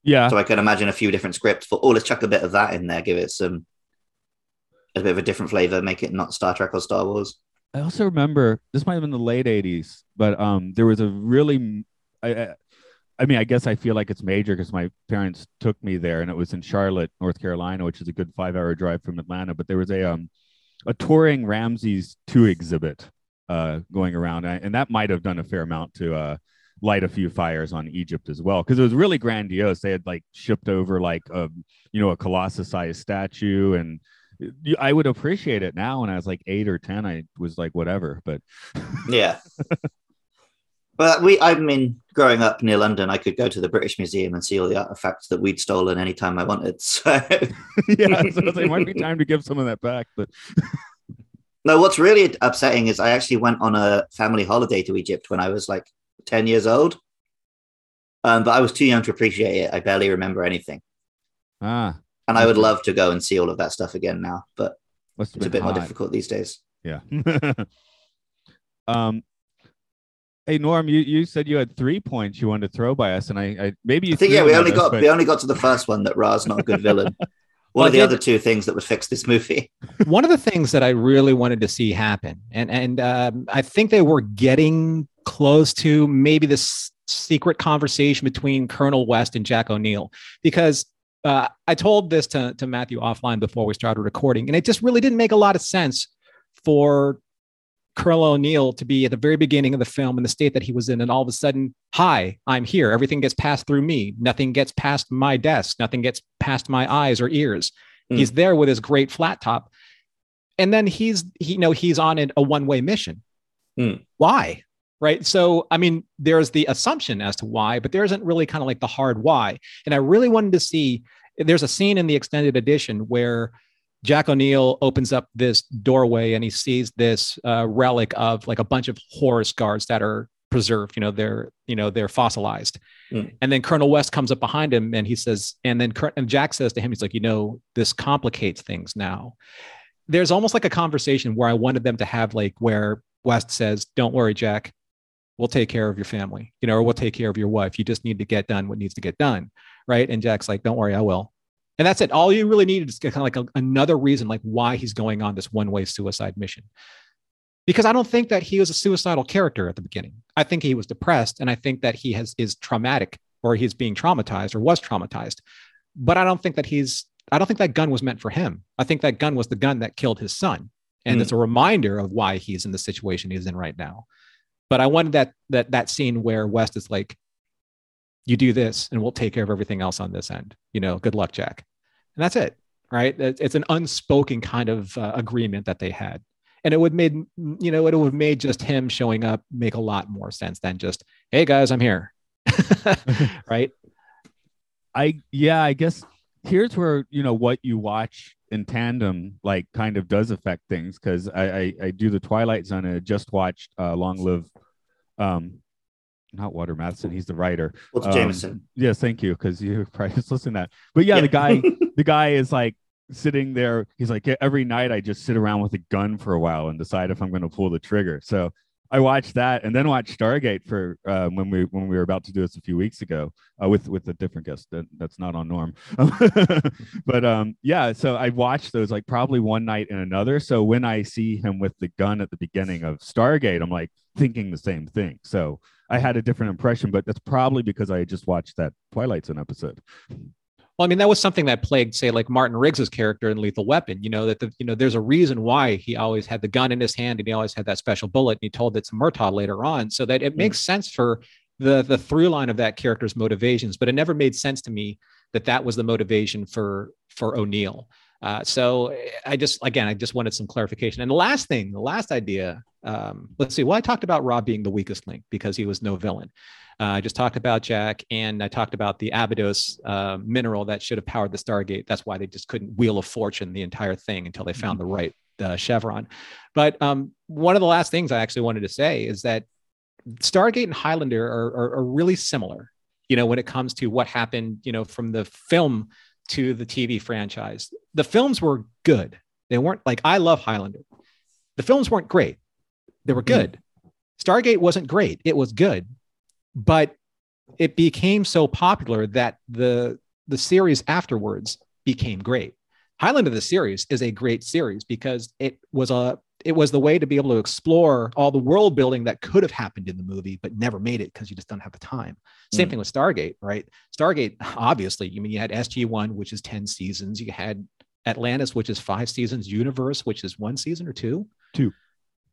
yeah. So I can imagine a few different scripts. But oh, let's chuck a bit of that in there, give it some a bit of a different flavor, make it not Star Trek or Star Wars. I also remember this might have been the late '80s, but um, there was a really, I, I, I mean, I guess I feel like it's major because my parents took me there, and it was in Charlotte, North Carolina, which is a good five-hour drive from Atlanta. But there was a um, a touring Ramses two exhibit uh going around, and, and that might have done a fair amount to uh light a few fires on Egypt as well because it was really grandiose. They had like shipped over like a you know a colossus-sized statue and I would appreciate it now when I was like eight or ten. I was like, whatever. But Yeah. But we, I mean, growing up near London, I could go to the British Museum and see all the artifacts that we'd stolen anytime I wanted. So, yeah, so it might be time to give some of that back. But no, what's really upsetting is I actually went on a family holiday to Egypt when I was like 10 years old. Um, but I was too young to appreciate it. I barely remember anything. ah, And I would love to go and see all of that stuff again now, but must it's a bit more difficult these days. Yeah. um. Hey Norm, you, you said you had three points you wanted to throw by us, and I, I maybe you I think yeah, we only us, got but- we only got to the first one that Ra's not a good villain. One Well, of the I other two things that would fix this movie. one of the things that I really wanted to see happen, and and um, I think they were getting close to maybe this secret conversation between Colonel West and Jack O'Neill, because uh, I told this to to Matthew offline before we started recording, and it just really didn't make a lot of sense for Colonel O'Neill to be at the very beginning of the film in the state that he was in, and all of a sudden, hi, I'm here. Everything gets passed through me. Nothing gets past my desk. Nothing gets past my eyes or ears. Hmm. He's there with his great flat top, and then he's he, you know he's on a one way mission. Hmm. Why? Right. So I mean, there's the assumption as to why, but there isn't really kind of like the hard why. And I really wanted to see. There's a scene in the extended edition where Jack O'Neill opens up this doorway and he sees this uh, relic of like a bunch of Horus guards that are preserved. You know, they're you know they're fossilized. Mm. And then Colonel West comes up behind him and he says, and then and Jack says to him, he's like, you know, this complicates things now. There's almost like a conversation where I wanted them to have like where West says, "Don't worry, Jack, we'll take care of your family, you know, or we'll take care of your wife. You just need to get done what needs to get done, right?" And Jack's like, "Don't worry, I will." And that's it. All you really needed is kind of like a, another reason, like why he's going on this one-way suicide mission. Because I don't think that he was a suicidal character at the beginning. I think he was depressed, and I think that he has is traumatic, or he's being traumatized, or was traumatized. But I don't think that he's. I don't think that gun was meant for him. I think that gun was the gun that killed his son, and Hmm. it's a reminder of why he's in the situation he's in right now. But I wanted that that that scene where West is like, "You do this, and we'll take care of everything else on this end." You know, good luck, Jack. And that's it, right? It's an unspoken kind of uh, agreement that they had, and it would made you know it would have made just him showing up make a lot more sense than just, "Hey guys, I'm here," right? I yeah, I guess here's where you know what you watch in tandem like kind of does affect things because I, I I do the Twilight Zone and I just watched uh, Long Live, um, not Walter Matheson, he's the writer. What's Um, Jameson? Yes, thank you because you probably just listened to that. But yeah, the guy the guy is like sitting there. He's like every night I just sit around with a gun for a while and decide if I'm going to pull the trigger. So I watched that and then watched Stargate for uh, when we when we were about to do this a few weeks ago uh, with with a different guest that, that's not on Norm. but um, yeah, so I watched those like probably one night and another. So when I see him with the gun at the beginning of Stargate, I'm like thinking the same thing. So I had a different impression, but that's probably because I just watched that Twilight Zone episode. Well, I mean, that was something that plagued, say, like Martin Riggs's character in Lethal Weapon. You know that the, you know there's a reason why he always had the gun in his hand and he always had that special bullet. And he told it to Murtaugh later on, so that it makes sense for the the through line of that character's motivations. But it never made sense to me that that was the motivation for for O'Neill. Uh, so I just again, I just wanted some clarification. And the last thing, the last idea. Um, let's see. Well, I talked about Ra being the weakest link because he was no villain. Uh, I just talked about Jack, and I talked about the Abydos uh, mineral that should have powered the Stargate. That's why they just couldn't wheel of fortune the entire thing until they found the right uh, Chevron. But um, one of the last things I actually wanted to say is that Stargate and Highlander are, are, are really similar. You know, when it comes to what happened, you know, from the film to the TV franchise, the films were good. They weren't like I love Highlander. The films weren't great. They were good. Stargate wasn't great. It was good, but it became so popular that the the series afterwards became great. Highlander the series is a great series because it was a it was the way to be able to explore all the world building that could have happened in the movie but never made it because you just don't have the time. Same Mm. thing with Stargate, right? Stargate obviously, you mean you had SG1 which is 10 seasons, you had Atlantis which is 5 seasons, Universe which is 1 season or 2. Two.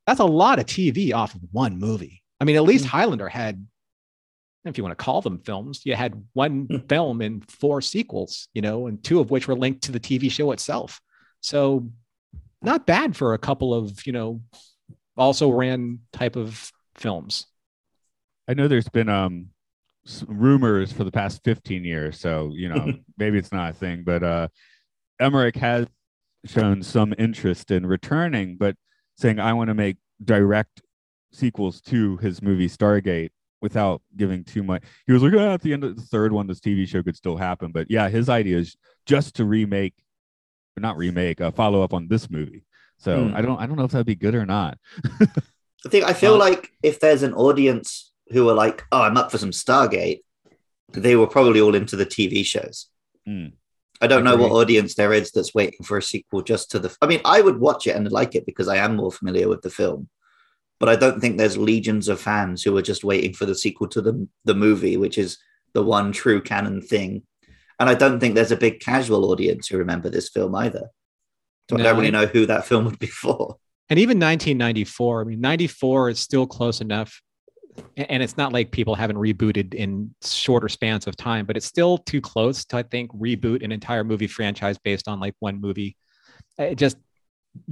That's a lot of TV off of one movie. I mean, at least Mm. Highlander had if you want to call them films, you had one Hmm. film and four sequels, you know, and two of which were linked to the TV show itself. So not bad for a couple of, you know, also ran type of films. I know there's been um rumors for the past 15 years, so you know maybe it's not a thing, but uh Emmerich has shown some interest in returning, but saying I want to make direct sequels to his movie Stargate without giving too much. He was like, "Ah, at the end of the third one, this TV show could still happen, but yeah, his idea is just to remake, or not remake, a follow up on this movie. So Hmm. I don't, I don't know if that'd be good or not. I think I feel Well- like if there's an audience who are like, "Oh, I'm up for some Stargate," they were probably all into the TV shows. Hmm. I don't know what audience there is that's waiting for a sequel just to the. I mean, I would watch it and like it because I am more familiar with the film, but I don't think there's legions of fans who are just waiting for the sequel to the the movie, which is the one true canon thing. And I don't think there's a big casual audience who remember this film either. So I don't really know who that film would be for. And even 1994, I mean, 94 is still close enough. And it's not like people haven't rebooted in shorter spans of time, but it's still too close to, I think, reboot an entire movie franchise based on like one movie. Uh, it just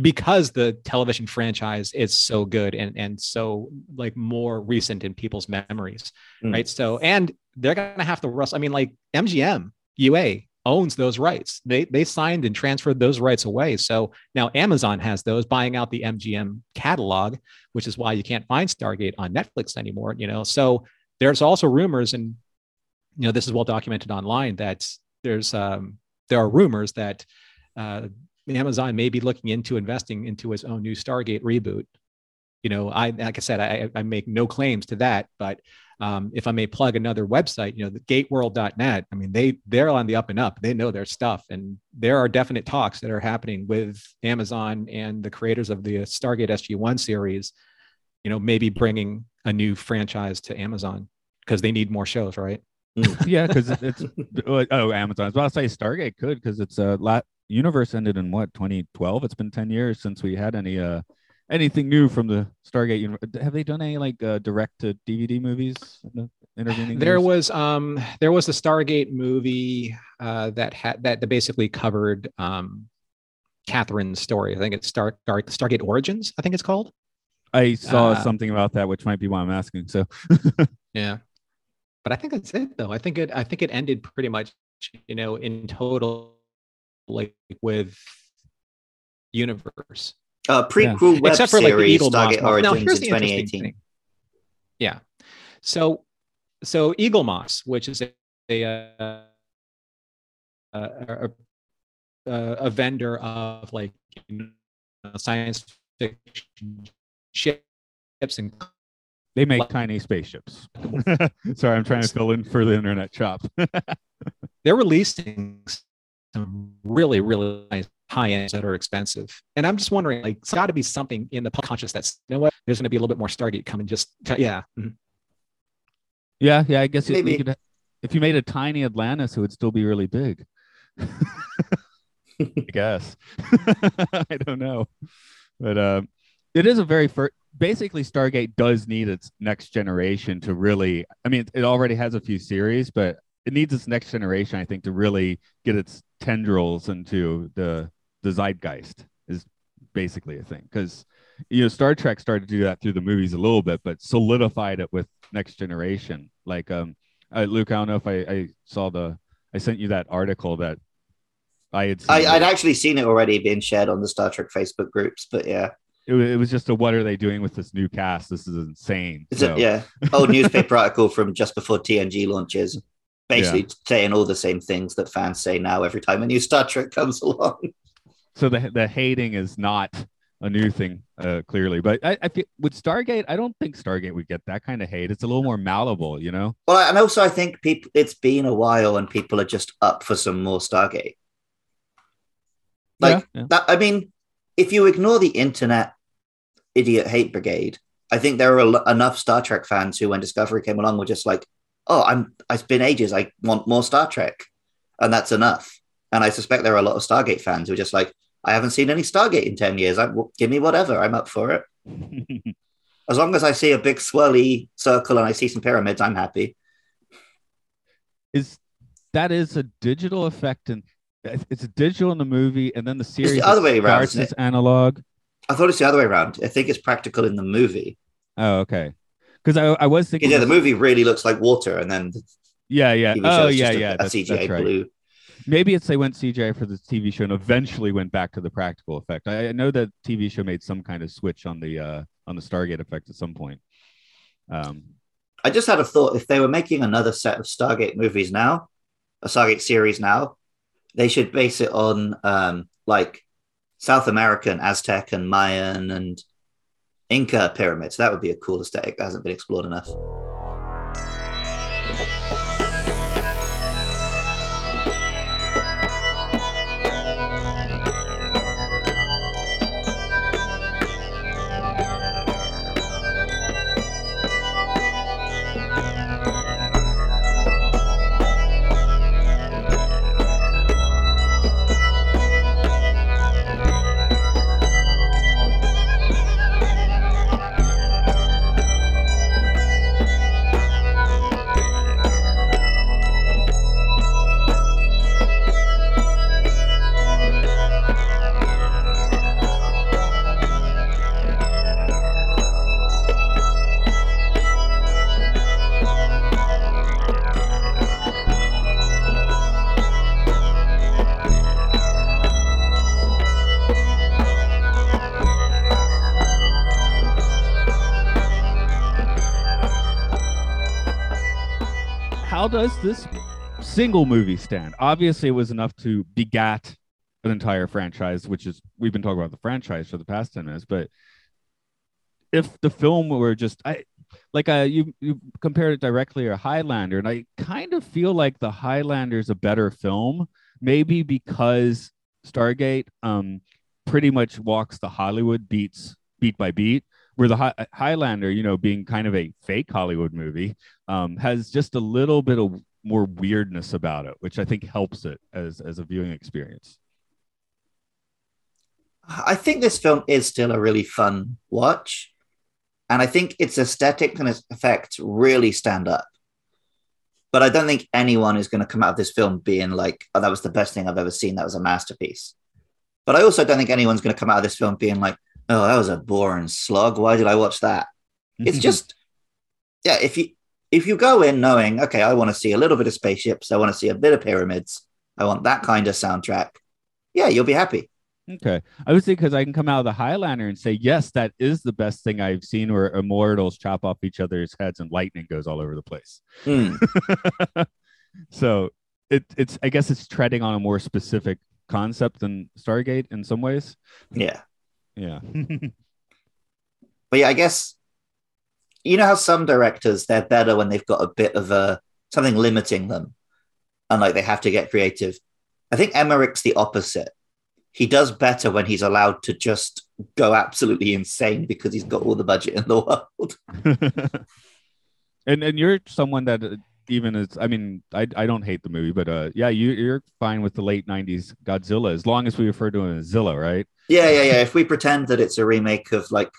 because the television franchise is so good and, and so like more recent in people's memories. Mm. Right. So, and they're going to have to rustle. I mean, like MGM, UA owns those rights. They, they signed and transferred those rights away. So now Amazon has those buying out the MGM catalog, which is why you can't find Stargate on Netflix anymore. You know, so there's also rumors, and you know this is well documented online that there's um, there are rumors that uh, Amazon may be looking into investing into its own new Stargate reboot. You know, I like I said, I, I make no claims to that, but um, if I may plug another website, you know, the gateworld.net, I mean, they they're on the up and up. They know their stuff. And there are definite talks that are happening with Amazon and the creators of the Stargate SG1 series, you know, maybe bringing a new franchise to Amazon because they need more shows, right? yeah, because it's oh Amazon. I about to say Stargate could because it's a lot. Universe ended in what 2012. It's been 10 years since we had any uh anything new from the Stargate. Universe. Have they done any like uh, direct to DVD movies in the intervening? There was um there was the Stargate movie uh, that had that basically covered um Catherine's story. I think it's Star, Star Stargate Origins. I think it's called. I saw uh, something about that, which might be why I'm asking. So Yeah. But I think that's it though. I think it I think it ended pretty much, you know, in total like with universe. Uh, prequel web Except for like the series Eaglemoss. Origins Now, here's the in interesting 2018. thing. Yeah. So so Eaglemoss, which is a a, uh, a, a, a, a vendor of like you know, science fiction ships and they make tiny spaceships. Sorry, I'm trying to fill in for the internet shop. they're releasing some really really nice high ends that are expensive and i'm just wondering like it's got to be something in the public conscious that's you know what there's going to be a little bit more stargate coming just yeah mhm. yeah, yeah. I guess Maybe. you could, if you made a tiny Atlantis, it would still be really big. I guess. I don't know, but um, it is a very first. Basically, Stargate does need its next generation to really. I mean, it already has a few series, but it needs its next generation, I think, to really get its tendrils into the the zeitgeist. Is basically a thing because you know Star Trek started to do that through the movies a little bit, but solidified it with next generation. Like um, uh, Luke, I don't know if I, I saw the I sent you that article that I had seen I, i'd actually seen it already being shared on the Star Trek Facebook groups, but yeah, it, it was just a what are they doing with this new cast? This is insane. it's So, a, yeah, old newspaper article from just before TNG launches, basically saying all the same things that fans say now every time a new Star Trek comes along. so the the hating is not a new thing, uh, clearly. But I, I feel with Stargate, I don't think Stargate would get that kind of hate. It's a little more malleable, you know. Well, and also I think people it's been a while and people are just up for some more Stargate. Like Yeah, yeah. that I mean, if you ignore the internet idiot hate brigade, I think there are a enough Star Trek fans who when Discovery came along were just like, "Oh, I'm it's been ages. I want more Star Trek." And that's enough. And I suspect there are a lot of Stargate fans who are just like, "I haven't seen any Stargate in 10 years. I, give me whatever. I'm up for it." As long as I see a big swirly circle and I see some pyramids, I'm happy. is that is a digital effect and it's a digital in the movie and then the series the other way around, as analog I thought it's the other way around. I think it's practical in the movie. oh okay because I, I was thinking Yeah, the movie really looks like water, and then the yeah yeah oh yeah a, yeah a that's, CGI that's right. blue. maybe it's they went cgi for the tv show and eventually went back to the practical effect i, I know that tv show made some kind of switch on the uh on the stargate effect at some point um I just had a thought: if they were making another set of Stargate movies now, a Stargate series now, they should base it on um, like South American, Aztec, and Mayan and Inca pyramids. That would be a cool aesthetic that hasn't been explored enough. Does this single movie stand? Obviously, it was enough to begat an entire franchise, which is we've been talking about the franchise for the past ten minutes. But if the film were just, I like, uh, you you compared it directly to Highlander, and I kind of feel like the Highlander is a better film, maybe because Stargate um pretty much walks the Hollywood beats beat by beat. Where the Hi- Highlander, you know, being kind of a fake Hollywood movie, um, has just a little bit of more weirdness about it, which I think helps it as as a viewing experience. I think this film is still a really fun watch. And I think its aesthetic and its effects really stand up. But I don't think anyone is going to come out of this film being like, oh, that was the best thing I've ever seen. That was a masterpiece. But I also don't think anyone's going to come out of this film being like, oh, that was a boring slog. Why did I watch that? It's just, yeah, if you if you go in knowing, okay, I want to see a little bit of spaceships, I want to see a bit of pyramids, I want that kind of soundtrack, yeah, you'll be happy. okay. I would say because I can come out of the Highlander and say, yes, that is the best thing I've seen, where immortals chop off each other's heads and lightning goes all over the place. Hmm. so it it's I guess it's treading on a more specific concept than Stargate in some ways. Yeah. Yeah. But yeah, I guess you know how some directors they're better when they've got a bit of a something limiting them, and like they have to get creative. I think Emmerich's the opposite. He does better when he's allowed to just go absolutely insane because he's got all the budget in the world. and and you're someone that even is I mean I I don't hate the movie, but uh yeah you you're fine with the late '90s Godzilla as long as we refer to him as Zilla, right? Yeah, yeah, yeah. if we pretend that it's a remake of like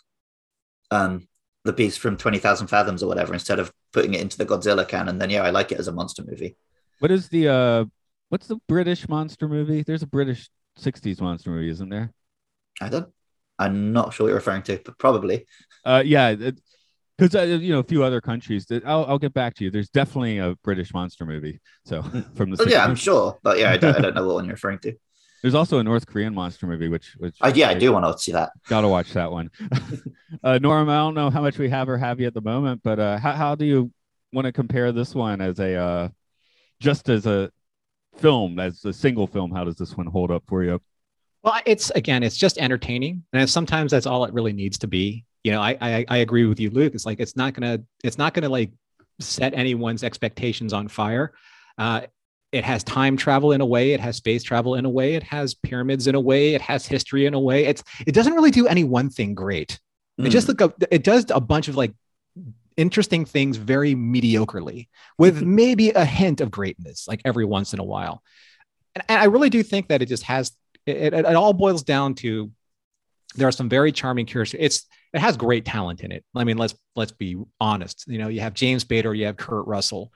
um the beast from Twenty Thousand Fathoms or whatever, instead of putting it into the Godzilla canon, then yeah, I like it as a monster movie. What is the uh what's the British monster movie? There's a British '60s monster movie, isn't there? I don't. I'm not sure what you're referring to, but probably. Uh yeah. Because uh, you know a few other countries that I'll, I'll get back to you there's definitely a british monster movie so from the Oh, yeah, I'm sure, but yeah, I don't, I don't know what one you're referring to. There's also a North Korean monster movie, which which Uh, yeah, I do want to see that. Gotta watch that one. uh, Norm, I don't know how much we have or have you at the moment, but uh, how how do you want to compare this one as a uh, just as a film, as a single film? How does this one hold up for you? Well, it's again, it's just entertaining, and sometimes that's all it really needs to be. You know, I I, I agree with you, Luke. It's like it's not gonna it's not gonna like set anyone's expectations on fire. Uh, it has time travel in a way it has space travel in a way it has pyramids in a way it has history in a way it's it doesn't really do any one thing great it just Mm. like a, it does a bunch of like interesting things very mediocrely with maybe a hint of greatness like every once in a while and, and i really do think that it just has it, it, it all boils down to there are some very charming characters it's it has great talent in it. I mean let's let's be honest. You know you have James Spader you have kurt russell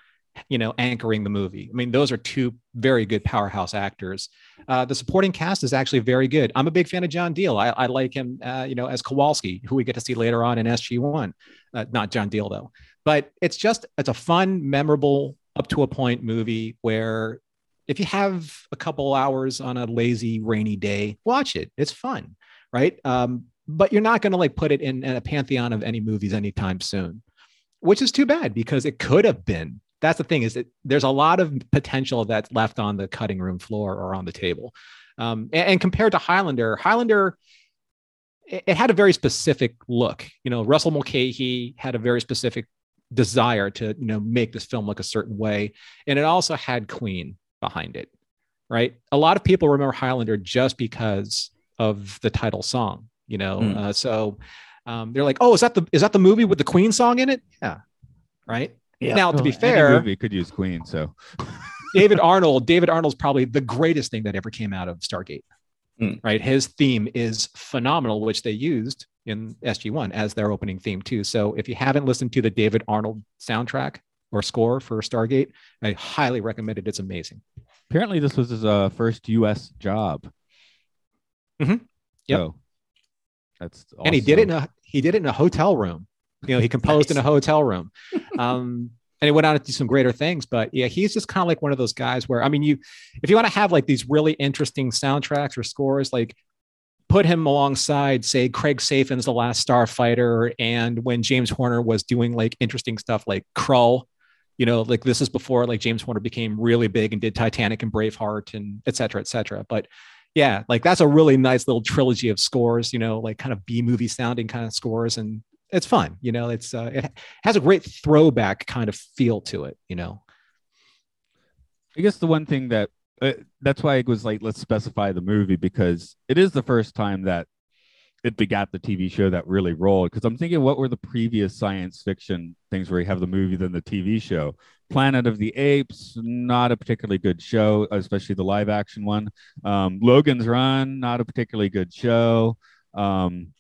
you know anchoring the movie. I mean those are two very good powerhouse actors. Uh, the supporting cast is actually very good. I'm a big fan of John Diehl. I, I like him uh, you know as kowalski who we get to see later on in sg1 uh, not John Diehl though. But it's just it's a fun memorable up to a point movie where if you have a couple hours on a lazy rainy day watch it. It's fun right? Um, but you're not going to like put it in, in a pantheon of any movies anytime soon which is too bad because it could have been. That's the thing is that there's a lot of potential that's left on the cutting room floor or on the table. Um, and, and compared to highlander highlander it, it had a very specific look. You know russell mulcahy had a very specific desire to you know make this film look a certain way and it also had queen behind it right? A lot of people remember highlander just because of the title song you know Mm. uh, so um, they're like oh is that the is that the movie with the queen song in it yeah right Yeah. now to be Well, any fair movie could use Queen, so David Arnold, David Arnold's probably the greatest thing that ever came out of Stargate. Hmm. Right. His theme is phenomenal, which they used in SG1 as their opening theme, too. So if you haven't listened to the David Arnold soundtrack or score for Stargate, I highly recommend it. It's amazing. apparently this was his uh, first U.S. job. Mhm. Yep. So that's And he did it in a he did it in a hotel room. You know, he composed in a hotel room. Um, and he went on to do some greater things. But yeah, he's just kind of like one of those guys where I mean, you if you want to have like these really interesting soundtracks or scores, like put him alongside, say, Craig Safan's The Last Starfighter, and when James Horner was doing like interesting stuff like Krull, you know, like this is before like James Horner became really big and did Titanic and Braveheart and et cetera, et cetera. But yeah, like that's a really nice little trilogy of scores, you know, like kind of B movie sounding kind of scores. And it's fun, you know, it's, uh, it has a great throwback kind of feel to it, you know. I guess the one thing that uh, that's why it was like let's specify the movie because it is the first time that it begat the TV show that really rolled. Because I'm thinking, what were the previous science fiction things where you have the movie then the TV show? Planet of the Apes, not a particularly good show, especially the live action one. Um, Logan's Run, not a particularly good show. Um,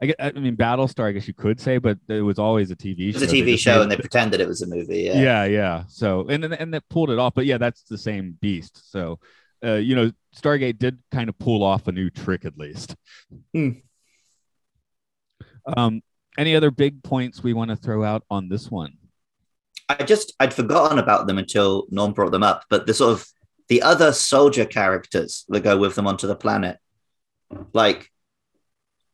I, get, I mean, Battlestar, I guess you could say, but it was always a TV It show. a TV show made- and they pretended it was a movie. Yeah. yeah yeah so and and, and that pulled it off but yeah that's the same beast so uh, you know stargate did kind of pull off a new trick at least Hmm. um any other big points we want to throw out on this one I just I'd forgotten about them until Norm brought them up. But the sort of the other soldier characters that go with them onto the planet, like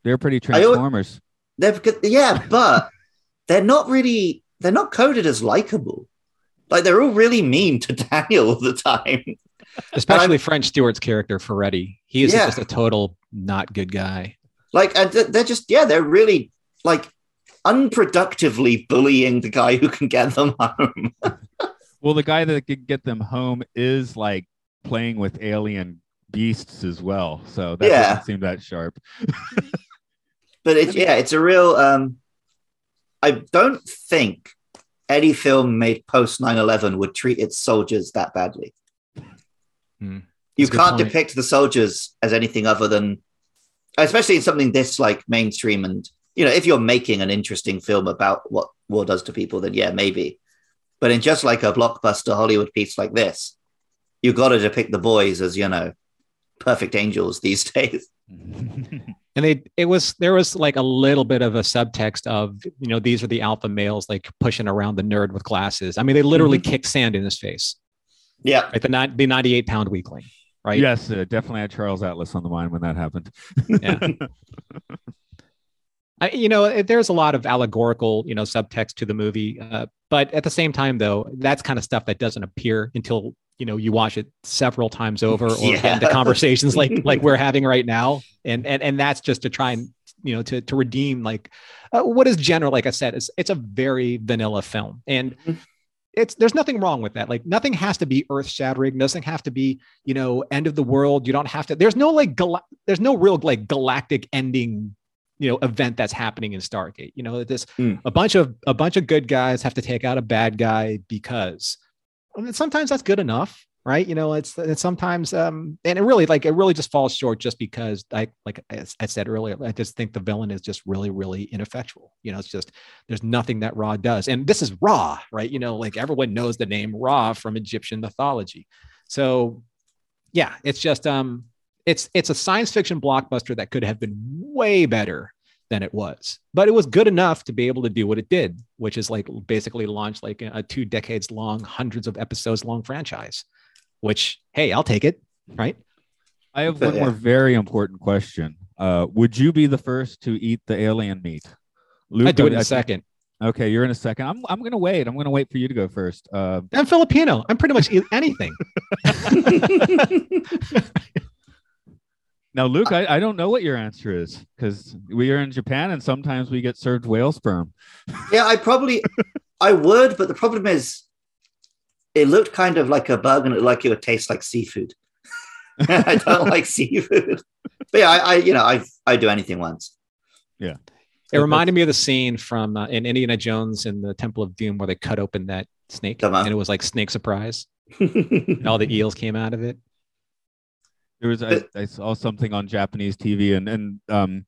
they're pretty I al- transformers they're good- yeah, but they're not really they're not coded as likable. Like they're all really mean to Daniel all the time. Especially French Stewart's character, Ferretti. He is Yeah. just a total not good guy. Like and they're just yeah, they're really like unproductively bullying the guy who can get them home. well the guy that could get them home is like playing with alien beasts as well so that Yeah. doesn't seem that sharp but it's yeah, it's a real. Um, I don't think any film made post 9-11 would treat its soldiers that badly. Hmm. You That's a good can't point. depict the soldiers as anything other than, especially in something this like mainstream and you know, if you're making an interesting film about what war does to people, then yeah, maybe. But in just like a blockbuster Hollywood piece like this, you got to depict the boys as you know, perfect angels these days. and they it was there was like a little bit of a subtext of you know these are the alpha males like pushing around the nerd with glasses i mean they literally kick sand in his face Yeah, right the, ni- the 98 pound weakling right? Yes, uh, definitely had Charles Atlas on the mind when that happened. Yeah. I, you know, it- there's a lot of allegorical, you know, subtext to the movie, uh, but at the same time, though, that's kind of stuff that doesn't appear until you know you watch it several times over or Yeah. get into conversations like like we're having right now, and and and that's just to try and you know to to redeem like uh, what is general. Like I said, it's it's a very vanilla film, and Mhm. It's there's nothing wrong with that. Like nothing has to be earth shattering. Doesn't have to be you know end of the world. You don't have to. There's no like gal- there's no real like galactic ending you know event that's happening in Stargate. You know, this Hmm. a bunch of a bunch of good guys have to take out a bad guy because I mean, sometimes that's good enough, right? You know, it's, it's sometimes um and it really like it really just falls short just because I like I, I said earlier, I just think the villain is just really really ineffectual. You know, it's just there's nothing that Ra does, and this is Ra, right? You know, like everyone knows the name Ra from Egyptian mythology, so yeah, it's just um it's it's a science fiction blockbuster that could have been way better than it was but it was good enough to be able to do what it did which is like basically launch like a two decades long hundreds of episodes long franchise which hey i'll take it right I have But, one yeah. more very important question. Uh, would you be the first to eat the alien meat? Luke, i do it in I a second Okay, you're in a second. I'm I'm gonna wait. I'm gonna wait for you to go first. Uh, i'm filipino i'm pretty much eat anything now, Luke, I, I don't know what your answer is because we are in Japan and sometimes we get served whale sperm. yeah, I probably I would, but the problem is it looked kind of like a bug and it like it would taste like seafood. I don't like seafood. But yeah, I, I you know, I I do anything once. Yeah. It reminded me of the scene from uh, in indiana jones in the temple of doom where they cut open that snake Come on. and it was like snake surprise and all the eels came out of it There was I, I saw something on Japanese TV and and um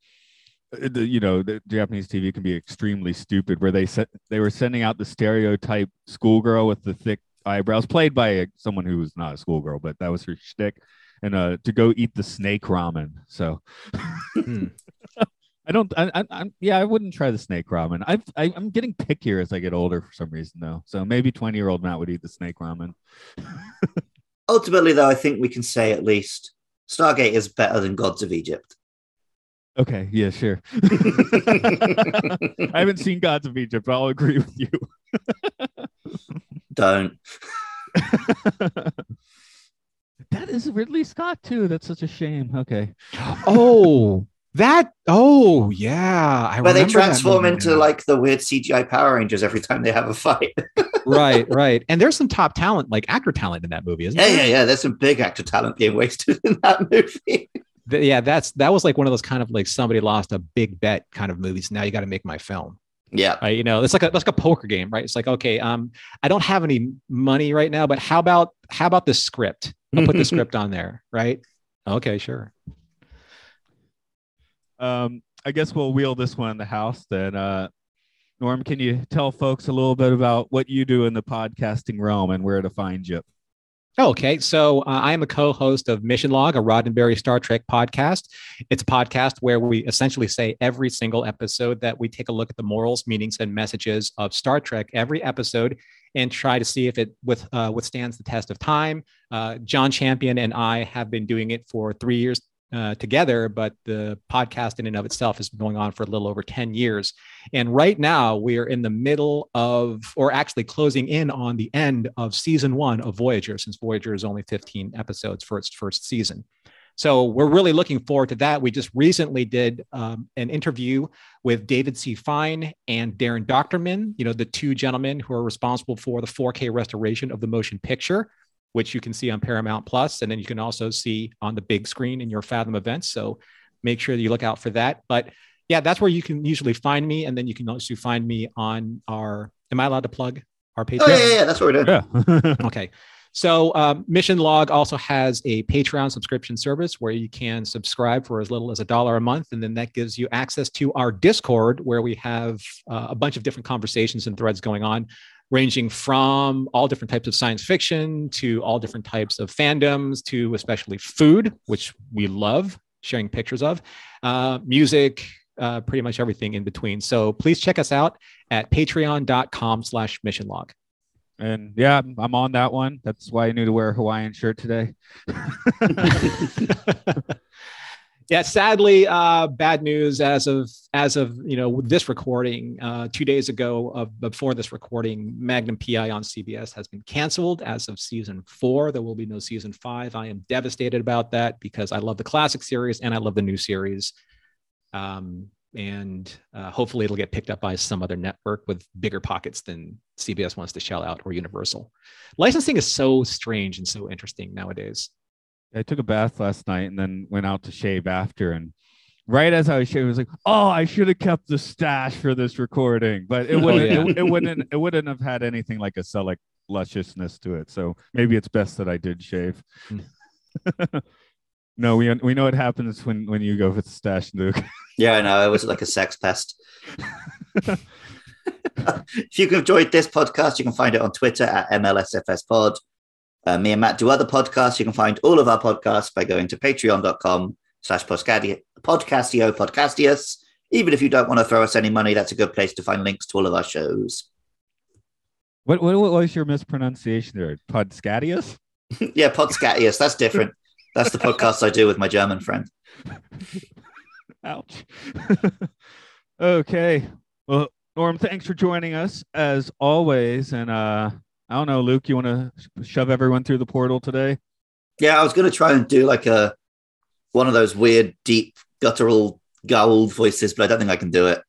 the, you know the Japanese TV can be extremely stupid where they set they were sending out the stereotype schoolgirl with the thick eyebrows played by a, someone who was not a schoolgirl but that was her shtick and uh to go eat the snake ramen so Hmm. I don't I, I I'm yeah I wouldn't try the snake ramen I've I, I'm getting pickier as I get older for some reason though so maybe 20 year old Matt would eat the snake ramen Ultimately, though, I think we can say at least Stargate is better than Gods of Egypt. okay yeah sure I haven't seen Gods of Egypt, but I'll agree with you. Don't. that is Ridley Scott too. That's such a shame. Okay. oh that oh yeah I Where they remember that transform into now. like the weird CGI Power Rangers every time they have a fight. right, right. And there's some top talent, like actor talent in that movie, isn't yeah, there? yeah, yeah. There's some big actor talent being wasted in that movie. Yeah, that's that was like one of those kind of like somebody lost a big bet kind of movies. Now you got to make my film. Yeah. Right. You know, it's like a that's like a poker game, right? It's like, okay, um, I don't have any money right now, but how about how about the script? I'll put the script on there, right? Okay, sure. Um, I guess we'll wheel this one in the house then. Uh, Norm, can you tell folks a little bit about what you do in the podcasting realm and where to find you? Okay, so uh, I am a co-host of Mission Log, a Roddenberry Star Trek podcast. It's a podcast where we essentially say every single episode that we take a look at the morals, meanings, and messages of Star Trek every episode, and try to see if it with uh, withstands the test of time. Uh, John Champion and I have been doing it for three years uh, together, but the podcast in and of itself has been going on for a little over 10 years. And right now we are in the middle of, or actually closing in on the end of season one of Voyager, since Voyager is only 15 episodes for its first season. So we're really looking forward to that. We just recently did um, an interview with David C. Fein and Daren Dochterman, you know, the two gentlemen who are responsible for the 4K restoration of the motion picture which you can see on Paramount Plus, and then you can also see on the big screen in your Fathom events. So make sure that you look out for that. But yeah, that's where you can usually find me, and then you can also find me on our. Am I allowed to plug our Patreon? Oh yeah, yeah, yeah. That's what we're doing. Yeah. Okay. So um, Mission Log also has a Patreon subscription service where you can subscribe for as little as a dollar a month, and then that gives you access to our Discord where we have uh, a bunch of different conversations and threads going on, ranging from all different types of science fiction to all different types of fandoms to especially food, which we love sharing pictures of, uh, music, uh, pretty much everything in between. So please check us out at patreon.com slash mission log. And yeah, I'm on that one. That's why I knew to wear a Hawaiian shirt today. yeah, sadly, uh, bad news as of as of you know this recording. Uh, two days ago, of before this recording, Magnum PI on CBS has been canceled as of season four. There will be no season five. I am devastated about that because I love the classic series and I love the new series. Um, and uh, hopefully it'll get picked up by some other network with bigger pockets than CBS wants to shell out or Universal. Licensing is so strange and so interesting nowadays. I took a bath last night and then went out to shave after. And right as I was shaving, I was like, "Oh, I should have kept the stash for this recording," but it wouldn't. yeah. it, it wouldn't. It wouldn't have had anything like a select lusciousness to it. So maybe it's best that I did shave. Hmm. no, we we know what happens when when you go with the stash, Luke. Yeah, I know. It was like a sex pest. if you've enjoyed this podcast, you can find it on Twitter at MLSFSPod. Uh, me and Matt do other podcasts. You can find all of our podcasts by going to patreon.com slash podcastio podcastius. Even if you don't want to throw us any money, that's a good place to find links to all of our shows. What what, what was your mispronunciation there? Podscatius? yeah, Podscatius. That's different. That's the podcast I do with my German friend. Ouch. okay. Well, Norm, thanks for joining us as always. And uh I don't know, Luke, you want to shove everyone through the portal today? Yeah, I was going to try and do like a one of those weird, deep, guttural, Goa'uld voices, but I don't think I can do it.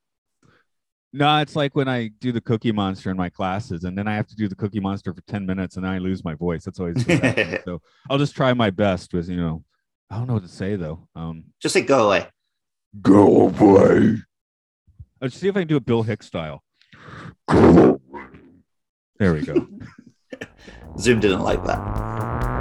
No, it's like when I do the Cookie Monster in my classes, and then I have to do the Cookie Monster for ten minutes, and then I lose my voice. That's always so. I'll just try my best with you know. I don't know what to say though. Um, Just say go away. Go away. let's see if I can do a Bill Hicks style. There we go. Zoom didn't like that.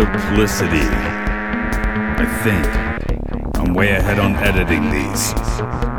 Multiplicity. I think I'm way ahead on editing these.